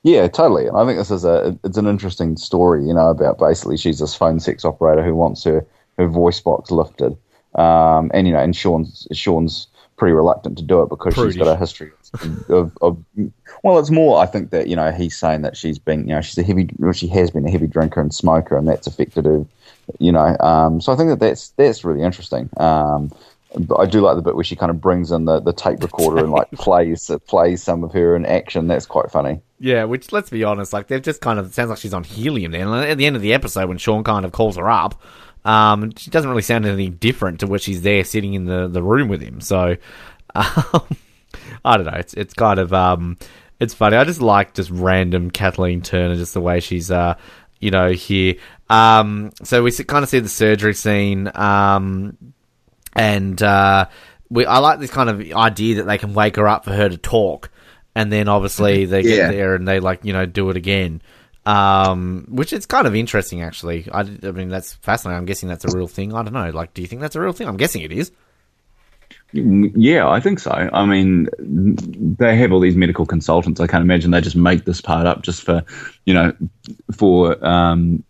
Yeah, totally. And I think this is a it's an interesting story, you know, about basically she's this phone sex operator who wants her her voice box lifted. Um, and you know, and Sean's Sean's pretty reluctant to do it because Prudish. she's got a history of, of, well, it's more. I think that you know he's saying that she's been, you know, she's a heavy, she has been a heavy drinker and smoker, and that's affected her, you know. Um, so I think that that's that's really interesting. Um, I do like the bit where she kind of brings in the, the tape recorder and like plays plays some of her in action. That's quite funny. Yeah, which let's be honest, like they've just kind of sounds like she's on helium. Then at the end of the episode, when Sean kind of calls her up, um, she doesn't really sound any different to what she's there sitting in the, the room with him. So, um, I don't know. It's it's kind of um, it's funny. I just like just random Kathleen Turner, just the way she's uh, you know, here. Um, so we kind of see the surgery scene, um, and uh, we I like this kind of idea that they can wake her up for her to talk, and then obviously they get yeah. there and they like you know do it again. Um, which is kind of interesting, actually. I, I mean, that's fascinating. I'm guessing that's a real thing. I don't know. Like, do you think that's a real thing? I'm guessing it is. Yeah, I think so. I mean, they have all these medical consultants. I can't imagine they just make this part up just for, you know, for um,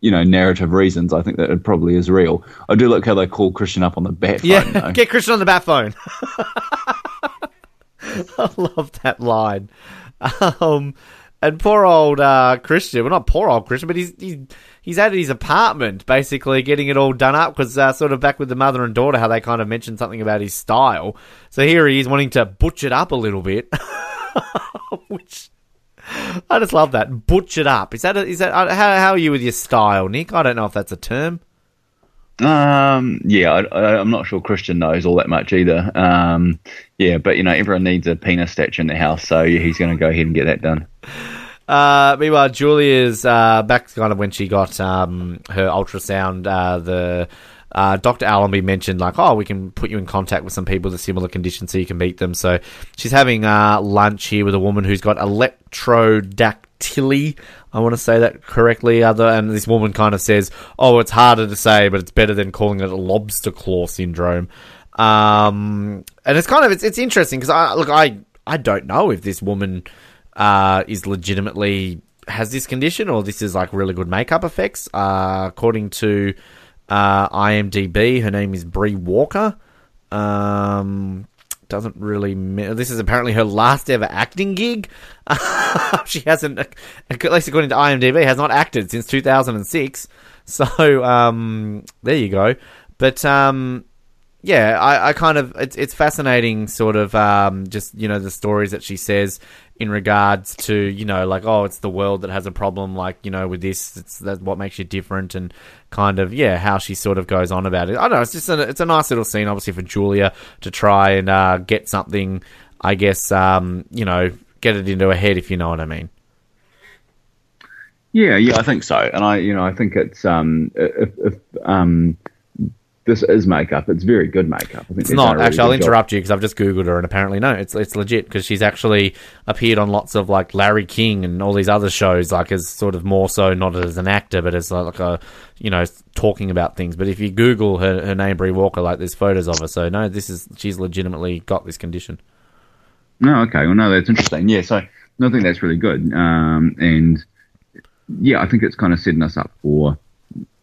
you know, narrative reasons. I think that it probably is real. I do like how they call Christian up on the bat phone. Yeah, though. get Christian on the bat phone. I love that line. Um, and poor old uh, Christian, well, not poor old Christian, but he's, he's he's at his apartment, basically getting it all done up because uh, sort of back with the mother and daughter, how they kind of mentioned something about his style. So here he is wanting to butch it up a little bit, which I just love that butch it up. Is that a, is that uh, how how are you with your style, Nick? I don't know if that's a term. Um, yeah, I, am not sure Christian knows all that much either. Um, yeah, but you know, everyone needs a penis statue in the house, so he's going to go ahead and get that done. Uh, meanwhile, Julia's uh, back kind of when she got um, her ultrasound. Uh, the uh, Dr. Allenby mentioned like, oh, we can put you in contact with some people with a similar conditions so you can meet them. So she's having uh, lunch here with a woman who's got electrodactyly. I want to say that correctly. Other and this woman kind of says, oh, it's harder to say, but it's better than calling it a lobster claw syndrome. Um, and it's kind of it's, it's interesting because I look I I don't know if this woman uh, is legitimately has this condition or this is like really good makeup effects. Uh, according to uh, IMDb, her name is Bree Walker. Um, doesn't really. This is apparently her last ever acting gig. she hasn't, at least according to IMDb, has not acted since 2006. So um, there you go. But um, yeah, I, I, kind of it's it's fascinating, sort of um, just you know the stories that she says in regards to you know like oh it's the world that has a problem like you know with this it's that's what makes you different and kind of yeah how she sort of goes on about it. I don't know it's just a, it's a nice little scene obviously for Julia to try and uh, get something I guess um, you know get it into her head if you know what I mean. Yeah, yeah, I think so, and I, you know, I think it's um, if, if um, this is makeup. It's very good makeup. it's not really actually. I'll interrupt job. you because I've just googled her and apparently no, it's it's legit because she's actually appeared on lots of like Larry King and all these other shows, like as sort of more so not as an actor, but as like a you know talking about things. But if you Google her her name Bree Walker, like there's photos of her. So no, this is she's legitimately got this condition. No, okay, well no, that's interesting. Yeah, so I think that's really good, um, and yeah, I think it's kind of setting us up for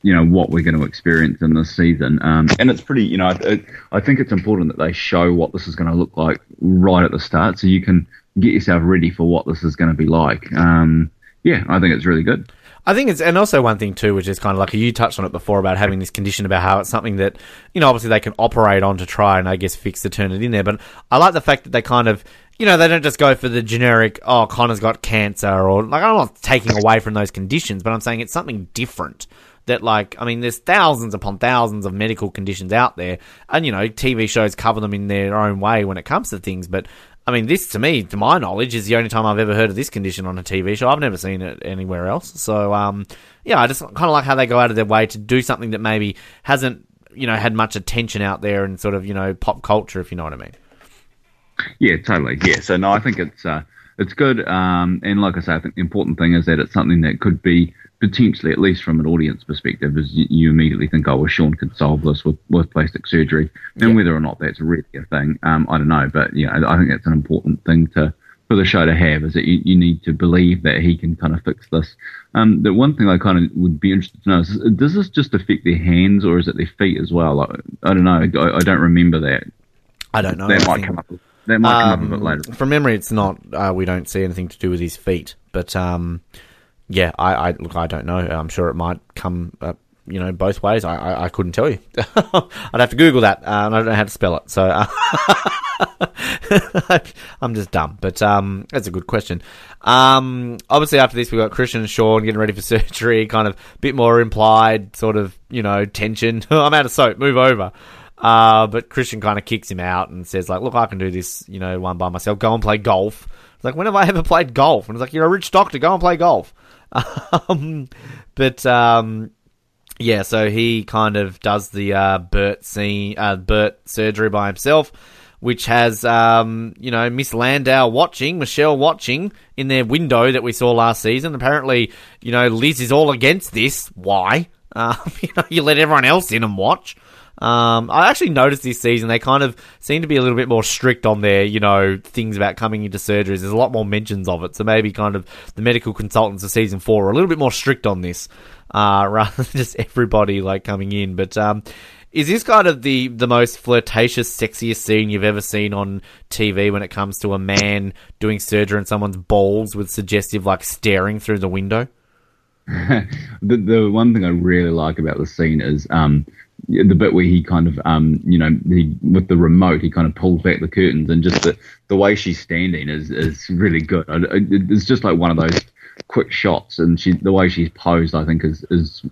you know what we're going to experience in this season. Um, and it's pretty, you know, it, I think it's important that they show what this is going to look like right at the start, so you can get yourself ready for what this is going to be like. Um, yeah, I think it's really good. I think it's, and also one thing too, which is kind of like you touched on it before about having this condition about how it's something that, you know, obviously they can operate on to try and I guess fix to turn it in there. But I like the fact that they kind of, you know, they don't just go for the generic, oh, Connor's got cancer or like, I'm not taking away from those conditions, but I'm saying it's something different that like I mean there's thousands upon thousands of medical conditions out there and you know TV shows cover them in their own way when it comes to things but I mean this to me to my knowledge is the only time I've ever heard of this condition on a TV show. I've never seen it anywhere else. So um yeah I just kind of like how they go out of their way to do something that maybe hasn't you know had much attention out there and sort of you know pop culture if you know what I mean. Yeah totally. Yeah so no I think it's uh it's good um and like I say I think the important thing is that it's something that could be potentially, at least from an audience perspective, is you, you immediately think, oh, well, Sean could solve this with, with plastic surgery. And whether or not that's really a thing, um, I don't know. But yeah, I think that's an important thing to for the show to have is that you, you need to believe that he can kind of fix this. Um, the one thing I kind of would be interested to know is does this just affect their hands or is it their feet as well? Like, I don't know. I, I, don't remember that. I don't know. That might come up. That might um, come up a bit um, later. From memory, it's not. Uh, we don't see anything to do with his feet, but um, yeah, I, I look. I don't know. I'm sure it might come. Uh, you know, both ways. I, I, I couldn't tell you. I'd have to Google that, uh, and I don't know how to spell it. So uh, I'm just dumb. But um, that's a good question. Um, obviously, after this, we got Christian and Sean getting ready for surgery. Kind of a bit more implied, sort of, you know, tension. I'm out of soap. Move over. Uh, but Christian kind of kicks him out and says, like, look, I can do this, you know, one by myself. Go and play golf. Like, when have I ever played golf? And it's like, you're a rich doctor. Go and play golf. Um, but um, yeah, so he kind of does the uh, Bert scene, uh, Bert surgery by himself, which has um, you know Miss Landau watching, Michelle watching in their window that we saw last season. Apparently, you know Liz is all against this. Why? Uh, you know, you let everyone else in and watch. Um, I actually noticed this season they kind of seem to be a little bit more strict on their, you know, things about coming into surgeries. There's a lot more mentions of it, so maybe kind of the medical consultants of season four are a little bit more strict on this, uh, rather than just everybody like coming in. But um, is this kind of the the most flirtatious, sexiest scene you've ever seen on TV when it comes to a man doing surgery on someone's balls with suggestive like staring through the window? the the one thing I really like about the scene is um, the bit where he kind of um you know he with the remote he kind of pulls back the curtains and just the the way she's standing is is really good. It's just like one of those quick shots and she the way she's posed I think is is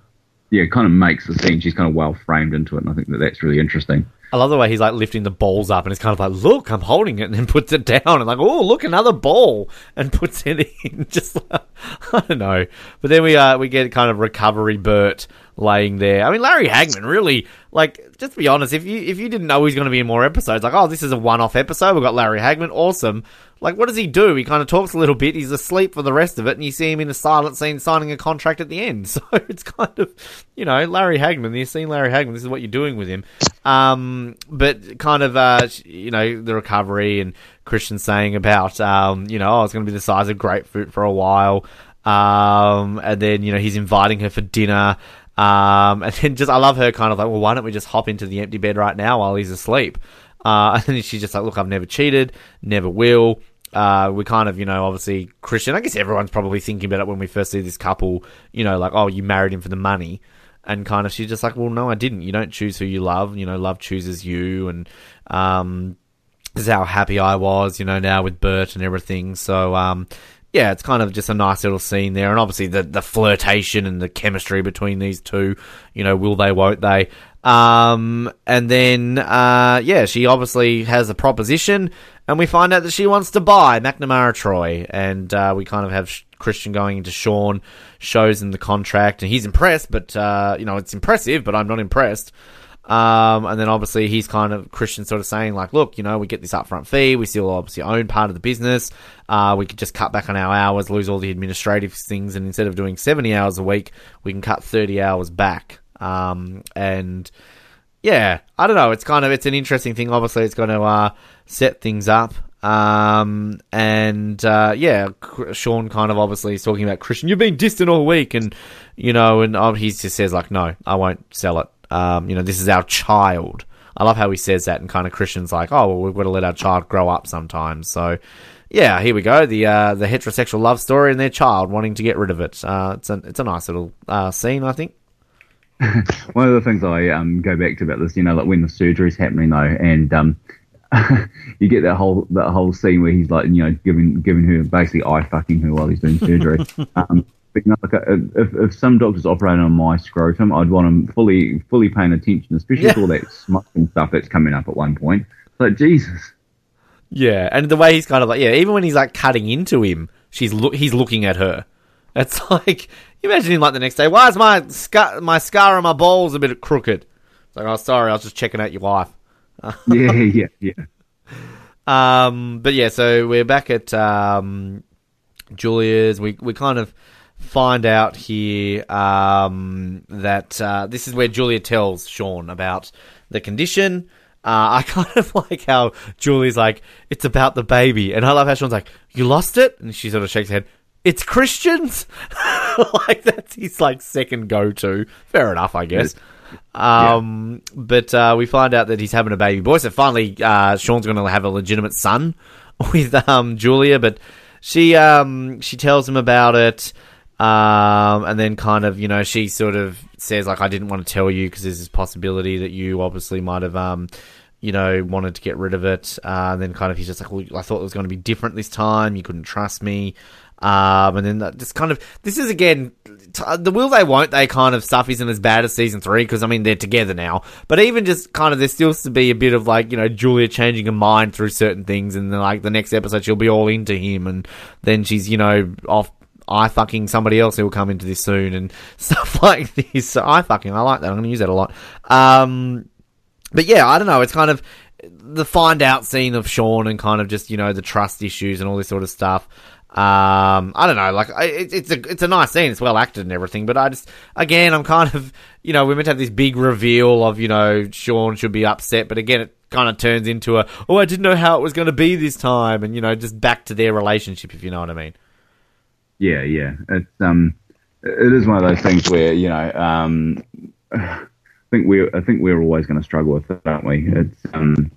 yeah kind of makes the scene. She's kind of well framed into it and I think that that's really interesting. I love the way he's like lifting the balls up and it's kind of like, look, I'm holding it, and then puts it down and like, oh, look, another ball, and puts it in. Just I don't know. But then we uh we get kind of recovery Bert laying there. I mean, Larry Hagman really like. Just be honest, if you if you didn't know he's going to be in more episodes, like, oh, this is a one off episode. We've got Larry Hagman, awesome. Like, what does he do? He kind of talks a little bit. He's asleep for the rest of it, and you see him in a silent scene signing a contract at the end. So it's kind of, you know, Larry Hagman. You've seen Larry Hagman. This is what you're doing with him. Um, but kind of, uh, you know, the recovery and Christian saying about, um, you know, oh, it's going to be the size of grapefruit for a while. Um, and then, you know, he's inviting her for dinner. Um, and then just, I love her kind of like, well, why don't we just hop into the empty bed right now while he's asleep? Uh, and then she's just like, look, I've never cheated, never will. Uh, we kind of, you know, obviously Christian. I guess everyone's probably thinking about it when we first see this couple. You know, like, oh, you married him for the money, and kind of she's just like, well, no, I didn't. You don't choose who you love. You know, love chooses you, and um, this is how happy I was. You know, now with Bert and everything. So, um, yeah, it's kind of just a nice little scene there, and obviously the the flirtation and the chemistry between these two. You know, will they, won't they? Um, and then, uh, yeah, she obviously has a proposition, and we find out that she wants to buy McNamara Troy, and uh, we kind of have Christian going into Sean, shows him the contract, and he's impressed, but uh, you know it's impressive, but I'm not impressed. Um, and then obviously he's kind of Christian sort of saying like, look, you know, we get this upfront fee, we still obviously own part of the business. Uh, we could just cut back on our hours, lose all the administrative things, and instead of doing 70 hours a week, we can cut 30 hours back. Um, and yeah, I don't know. It's kind of it's an interesting thing. Obviously, it's going to uh, set things up. Um, and uh, yeah, Sean kind of obviously is talking about Christian. You've been distant all week, and you know, and um, he just says like, no, I won't sell it. Um, you know, this is our child. I love how he says that, and kind of Christian's like, oh, well, we've got to let our child grow up sometimes. So, yeah, here we go. The uh, the heterosexual love story and their child wanting to get rid of it. Uh, it's a it's a nice little uh, scene, I think. One of the things I um, go back to about this, you know, like when the surgery's happening though, and um, you get that whole that whole scene where he's like, you know, giving giving her basically eye fucking her while he's doing surgery. um, you know, like, uh, if, if some doctor's operating on my scrotum, I'd want him fully fully paying attention, especially yeah. all that smut and stuff that's coming up at one point. Like Jesus. Yeah, and the way he's kind of like, yeah, even when he's like cutting into him, she's lo- he's looking at her. It's like you imagine him like the next day. Why is my scar my scar on my balls a bit crooked? It's like, oh, sorry, I was just checking out your wife. yeah, yeah, yeah. Um, but yeah, so we're back at um, Julia's. We we kind of find out here um, that uh, this is where Julia tells Sean about the condition. Uh, I kind of like how Julie's like, it's about the baby. And I love how Sean's like, you lost it? And she sort of shakes her head. It's Christians? like, that's his, like, second go-to. Fair enough, I guess. Um, yeah. But uh, we find out that he's having a baby boy. So finally, uh, Sean's going to have a legitimate son with um, Julia. But she um, she tells him about it. Um, and then kind of, you know, she sort of says like, I didn't want to tell you because there's this possibility that you obviously might have, um, you know, wanted to get rid of it. Uh, and then kind of, he's just like, well, I thought it was going to be different this time. You couldn't trust me. Um, and then that just kind of, this is again, t- the will they won't they kind of stuff isn't as bad as season three because I mean they're together now. But even just kind of there still to be a bit of like you know Julia changing her mind through certain things, and then like the next episode she'll be all into him, and then she's you know off I fucking somebody else who will come into this soon and stuff like this. So I fucking I like that. I'm going to use that a lot. Um, but yeah, I don't know. It's kind of the find out scene of Sean and kind of just you know the trust issues and all this sort of stuff. Um, I don't know, like it, it's a it's a nice scene. It's well acted and everything, but I just again I'm kind of you know we're meant to have this big reveal of you know Sean should be upset, but again it kind of turns into a oh I didn't know how it was going to be this time, and you know just back to their relationship if you know what I mean. Yeah, yeah. It's um, it is one of those things where you know, um, I think we're I think we're always going to struggle with it, aren't we? It's um,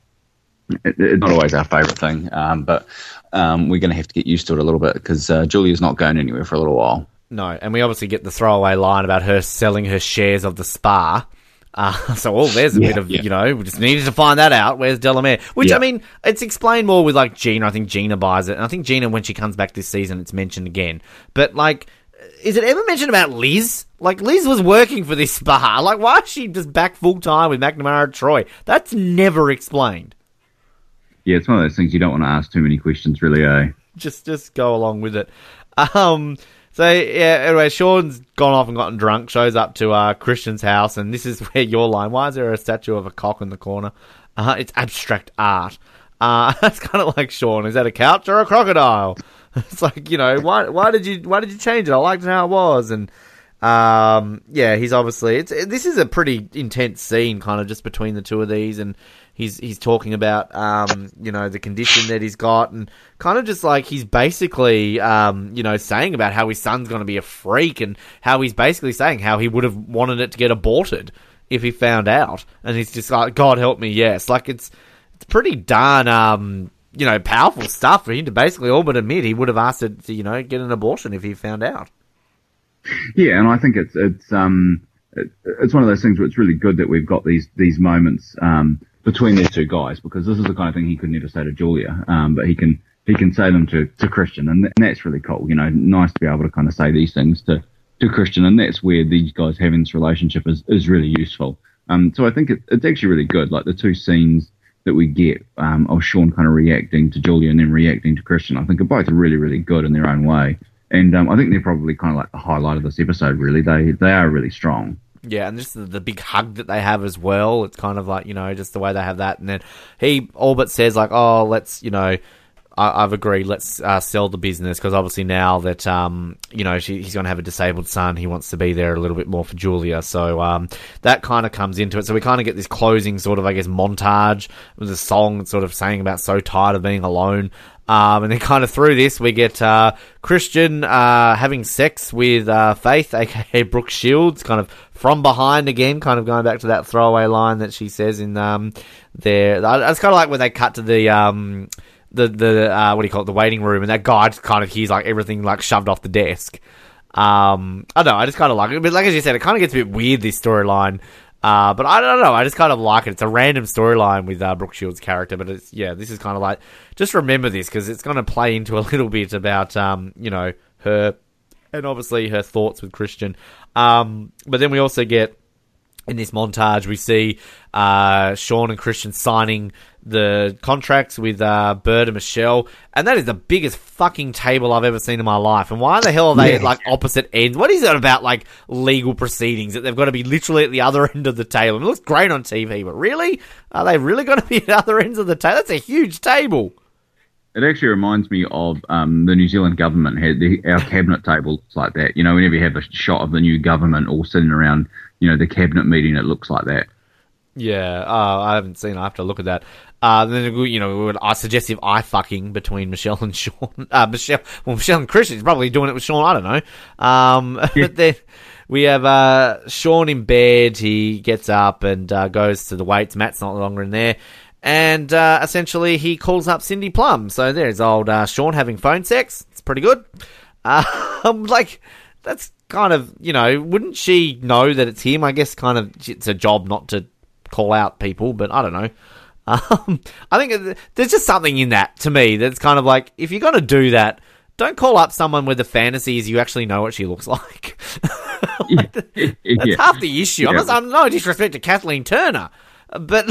it, it's not always our favourite thing, um, but um, we're going to have to get used to it a little bit because uh, Julia's not going anywhere for a little while. No, and we obviously get the throwaway line about her selling her shares of the spa uh, so, oh, there's a yeah, bit of, yeah. you know, we just needed to find that out. Where's Delamere? Which, yeah. I mean, it's explained more with, like, Gina. I think Gina buys it. And I think Gina, when she comes back this season, it's mentioned again. But, like, is it ever mentioned about Liz? Like, Liz was working for this spa. Like, why is she just back full time with McNamara and Troy? That's never explained. Yeah, it's one of those things you don't want to ask too many questions, really, eh? Just, just go along with it. Um, so yeah, anyway, Sean's gone off and gotten drunk. Shows up to uh, Christian's house, and this is where your line. Why is there a statue of a cock in the corner? Uh, it's abstract art. Uh, that's kind of like Sean. Is that a couch or a crocodile? It's like you know why why did you why did you change it? I liked how it was, and um, yeah, he's obviously it's this is a pretty intense scene, kind of just between the two of these, and he's he's talking about um, you know the condition that he's got and kind of just like he's basically um, you know saying about how his son's going to be a freak and how he's basically saying how he would have wanted it to get aborted if he found out. And he's just like God help me yes. Like it's it's pretty darn um, you know powerful stuff for him to basically all but admit he would have asked it to you know get an abortion if he found out. Yeah and I think it's it's um it's one of those things where it's really good that we've got these these moments um, between these two guys because this is the kind of thing he could never say to Julia, um, but he can he can say them to, to Christian, and, th- and that's really cool. You know, nice to be able to kind of say these things to to Christian, and that's where these guys having this relationship is, is really useful. Um, so I think it, it's actually really good. Like the two scenes that we get um, of Sean kind of reacting to Julia and then reacting to Christian, I think are both really, really good in their own way. And um, I think they're probably kind of like the highlight of this episode. Really, they they are really strong. Yeah, and just the, the, big hug that they have as well. It's kind of like you know just the way they have that, and then he all but says like, "Oh, let's you know." I, have agreed. Let's uh, sell the business because obviously now that um, you know she, he's going to have a disabled son, he wants to be there a little bit more for Julia. So um, that kind of comes into it. So we kind of get this closing sort of, I guess, montage with a song sort of saying about so tired of being alone. Um, and then kind of through this, we get uh, Christian uh, having sex with uh, Faith, aka Brooke Shields, kind of from behind again, kind of going back to that throwaway line that she says in um, there. It's kind of like when they cut to the um, the the uh, what do you call it, the waiting room, and that guy kind of hears like everything like shoved off the desk. Um, I don't know, I just kind of like it, but like as you said, it kind of gets a bit weird this storyline. Uh, but I don't know. I just kind of like it. It's a random storyline with uh, Brooke Shields' character, but it's yeah. This is kind of like just remember this because it's going to play into a little bit about um, you know her and obviously her thoughts with Christian. Um, but then we also get in this montage we see uh, Sean and Christian signing the contracts with uh, Bert and Michelle, and that is the biggest fucking table I've ever seen in my life. And why the hell are they yeah. at like opposite ends? What is it about like legal proceedings that they've got to be literally at the other end of the table? It looks great on TV, but really, are they really going to be at other ends of the table? That's a huge table. It actually reminds me of um, the New Zealand government had the, our cabinet table looks like that. You know, whenever you have a shot of the new government all sitting around, you know, the cabinet meeting, it looks like that. Yeah, uh, I haven't seen. I have to look at that. Uh, then you know, I suggestive eye fucking between Michelle and Sean. Uh, Michelle, well, Michelle and Christian's probably doing it with Sean. I don't know. Um, but then we have uh, Sean in bed. He gets up and uh, goes to the weights. Matt's not longer in there. And uh, essentially, he calls up Cindy Plumb. So there's old uh, Sean having phone sex. It's pretty good. Um, like, that's kind of, you know, wouldn't she know that it's him? I guess kind of it's a job not to call out people, but I don't know. Um, I think there's just something in that to me that's kind of like, if you're going to do that, don't call up someone with the fantasies you actually know what she looks like. like that's yeah. half the issue. Yeah. I'm, not, I'm no disrespect to Kathleen Turner, but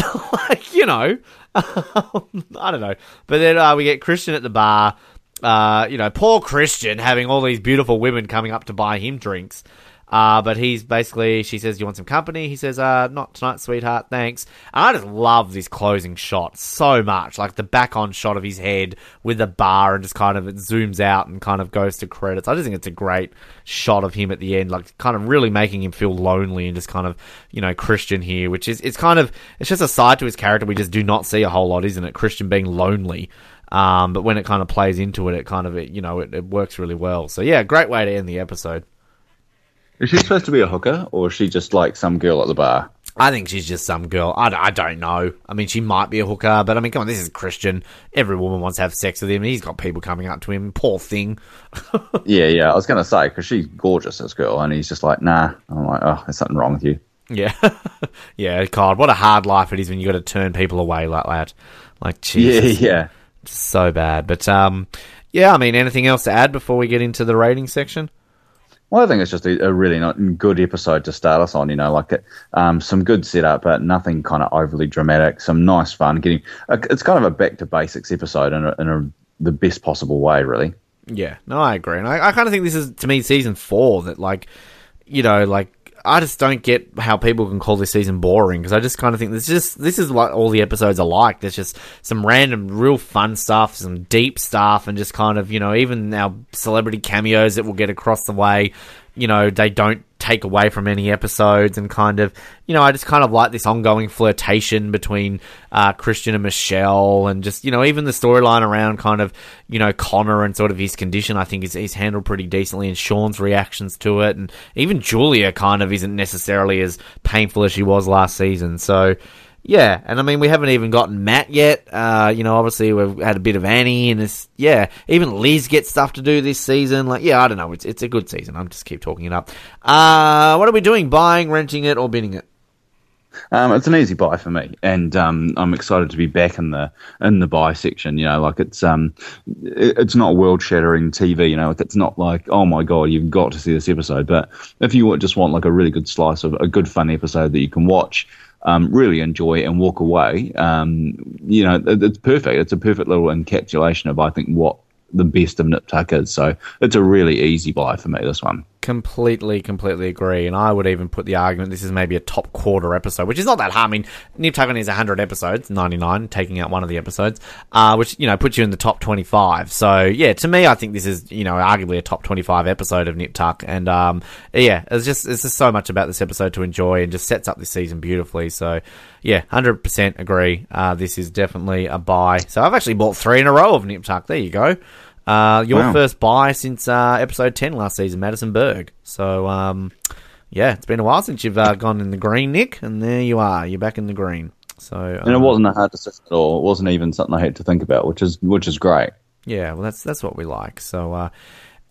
like you know, I don't know. But then uh, we get Christian at the bar. Uh, you know, poor Christian having all these beautiful women coming up to buy him drinks. Uh, but he's basically, she says, You want some company? He says, uh, Not tonight, sweetheart, thanks. And I just love this closing shot so much. Like the back on shot of his head with the bar and just kind of it zooms out and kind of goes to credits. I just think it's a great shot of him at the end, like kind of really making him feel lonely and just kind of, you know, Christian here, which is, it's kind of, it's just a side to his character we just do not see a whole lot, isn't it? Christian being lonely. Um, but when it kind of plays into it, it kind of, it, you know, it, it works really well. So yeah, great way to end the episode. Is she supposed to be a hooker, or is she just like some girl at the bar? I think she's just some girl. I, I don't know. I mean, she might be a hooker, but I mean, come on, this is Christian. Every woman wants to have sex with him. He's got people coming up to him. Poor thing. yeah, yeah. I was going to say, because she's gorgeous, this girl, and he's just like, nah. I'm like, oh, there's something wrong with you. Yeah. yeah, God, what a hard life it is when you got to turn people away like that. Like, Jesus. Yeah, yeah. So bad. But, um, yeah, I mean, anything else to add before we get into the rating section? Well, I think it's just a, a, really not good episode to start us on. You know, like um, some good setup, but nothing kind of overly dramatic. Some nice fun. Getting it's kind of a back to basics episode in, a, in a, the best possible way, really. Yeah, no, I agree, and I, I kind of think this is to me season four that like, you know, like I just don't get how people can call this season boring because I just kind of think this just this is what all the episodes are like. There's just some random, real fun stuff, some deep stuff, and just kind of you know even our celebrity cameos that we'll get across the way you know, they don't take away from any episodes and kind of, you know, I just kind of like this ongoing flirtation between uh, Christian and Michelle and just, you know, even the storyline around kind of, you know, Connor and sort of his condition, I think is, is handled pretty decently and Sean's reactions to it. And even Julia kind of isn't necessarily as painful as she was last season. So, yeah, and I mean we haven't even gotten Matt yet. Uh, you know, obviously we've had a bit of Annie, and it's yeah. Even Liz gets stuff to do this season. Like, yeah, I don't know. It's it's a good season. I'm just keep talking it up. Uh, what are we doing? Buying, renting it, or bidding it? Um, it's an easy buy for me, and um, I'm excited to be back in the in the buy section. You know, like it's um, it's not world shattering TV. You know, it's not like oh my god, you've got to see this episode. But if you just want like a really good slice of a good fun episode that you can watch um, really enjoy and walk away, um, you know, it, it's perfect. It's a perfect little encapsulation of, I think, what the best of Nip Tuck is. So it's a really easy buy for me, this one. Completely, completely agree. And I would even put the argument this is maybe a top quarter episode, which is not that hard. I mean, Nip Tuck is 100 episodes, 99, taking out one of the episodes, uh, which, you know, puts you in the top 25. So, yeah, to me, I think this is, you know, arguably a top 25 episode of Nip Tuck. And, um, yeah, it's just, it's just so much about this episode to enjoy and just sets up this season beautifully. So, yeah, 100% agree. Uh, this is definitely a buy. So I've actually bought three in a row of Nip Tuck. There you go. Uh, your wow. first buy since uh, episode 10 last season, Madison Berg. So, um, yeah, it's been a while since you've uh, gone in the green, Nick, and there you are. You're back in the green. So, and it um, wasn't a hard decision at all. It wasn't even something I had to think about, which is which is great. Yeah, well, that's that's what we like. So, uh,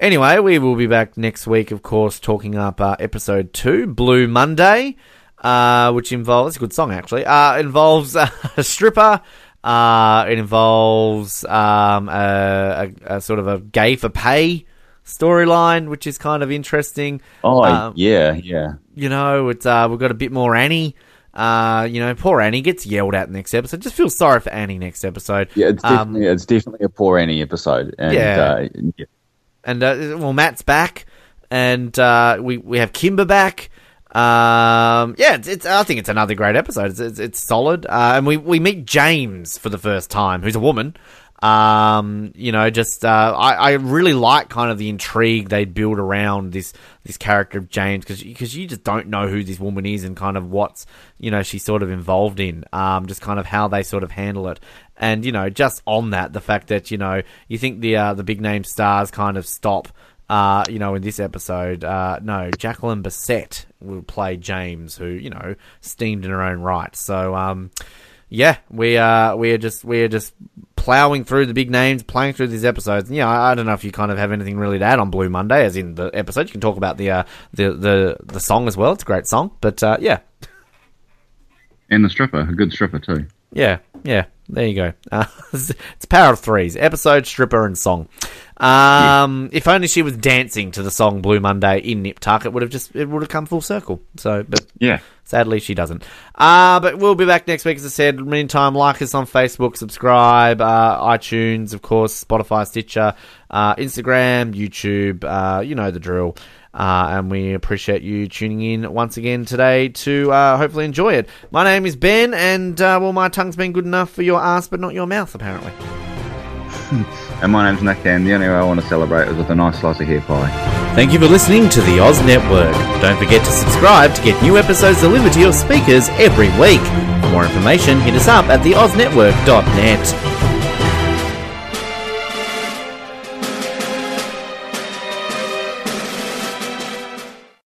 anyway, we will be back next week, of course, talking up uh, episode two, Blue Monday, uh, which involves a good song actually. Uh, involves a stripper uh, it involves um, a, a, a, sort of a gay for pay storyline, which is kind of interesting. Oh, um, yeah, yeah. You know, it's uh, we've got a bit more Annie. Uh, you know, poor Annie gets yelled at next episode. Just feel sorry for Annie next episode. Yeah, it's um, definitely, um, it's definitely a poor Annie episode. And, yeah. Uh, yeah. And uh, well, Matt's back, and uh, we we have Kimber back. Um, yeah, it's, it's, I think it's another great episode. It's, it's, it's solid. Uh, and we, we meet James for the first time, who's a woman. Um, you know, just uh, I, I really like kind of the intrigue they build around this this character of James because because you just don't know who this woman is and kind of what's you know she's sort of involved in. Um, just kind of how they sort of handle it. And you know, just on that, the fact that you know you think the uh, the big name stars kind of stop. Uh, you know, in this episode, uh, no, Jacqueline Bisset will play James, who you know steamed in her own right. So, um, yeah, we are we are just we are just plowing through the big names, playing through these episodes. And yeah, I, I, don't know if you kind of have anything really to add on Blue Monday, as in the episode. You can talk about the uh, the the the song as well. It's a great song, but uh, yeah, and the stripper, a good stripper too. Yeah, yeah. There you go. Uh, it's power of threes. Episode, stripper, and song. Um, yeah. If only she was dancing to the song Blue Monday in Nip Tuck, it would have just it would have come full circle. So, but yeah, sadly she doesn't. Uh, but we'll be back next week, as I said. Meantime, like us on Facebook, subscribe, uh, iTunes, of course, Spotify, Stitcher, uh, Instagram, YouTube. Uh, you know the drill. Uh, and we appreciate you tuning in once again today to uh, hopefully enjoy it. My name is Ben, and uh, well, my tongue's been good enough for your ass, but not your mouth, apparently. and my name's Nick, and the only way I want to celebrate is with a nice slice of hair pie. Thank you for listening to the Oz Network. Don't forget to subscribe to get new episodes delivered to your speakers every week. For more information, hit us up at theoznetwork.net.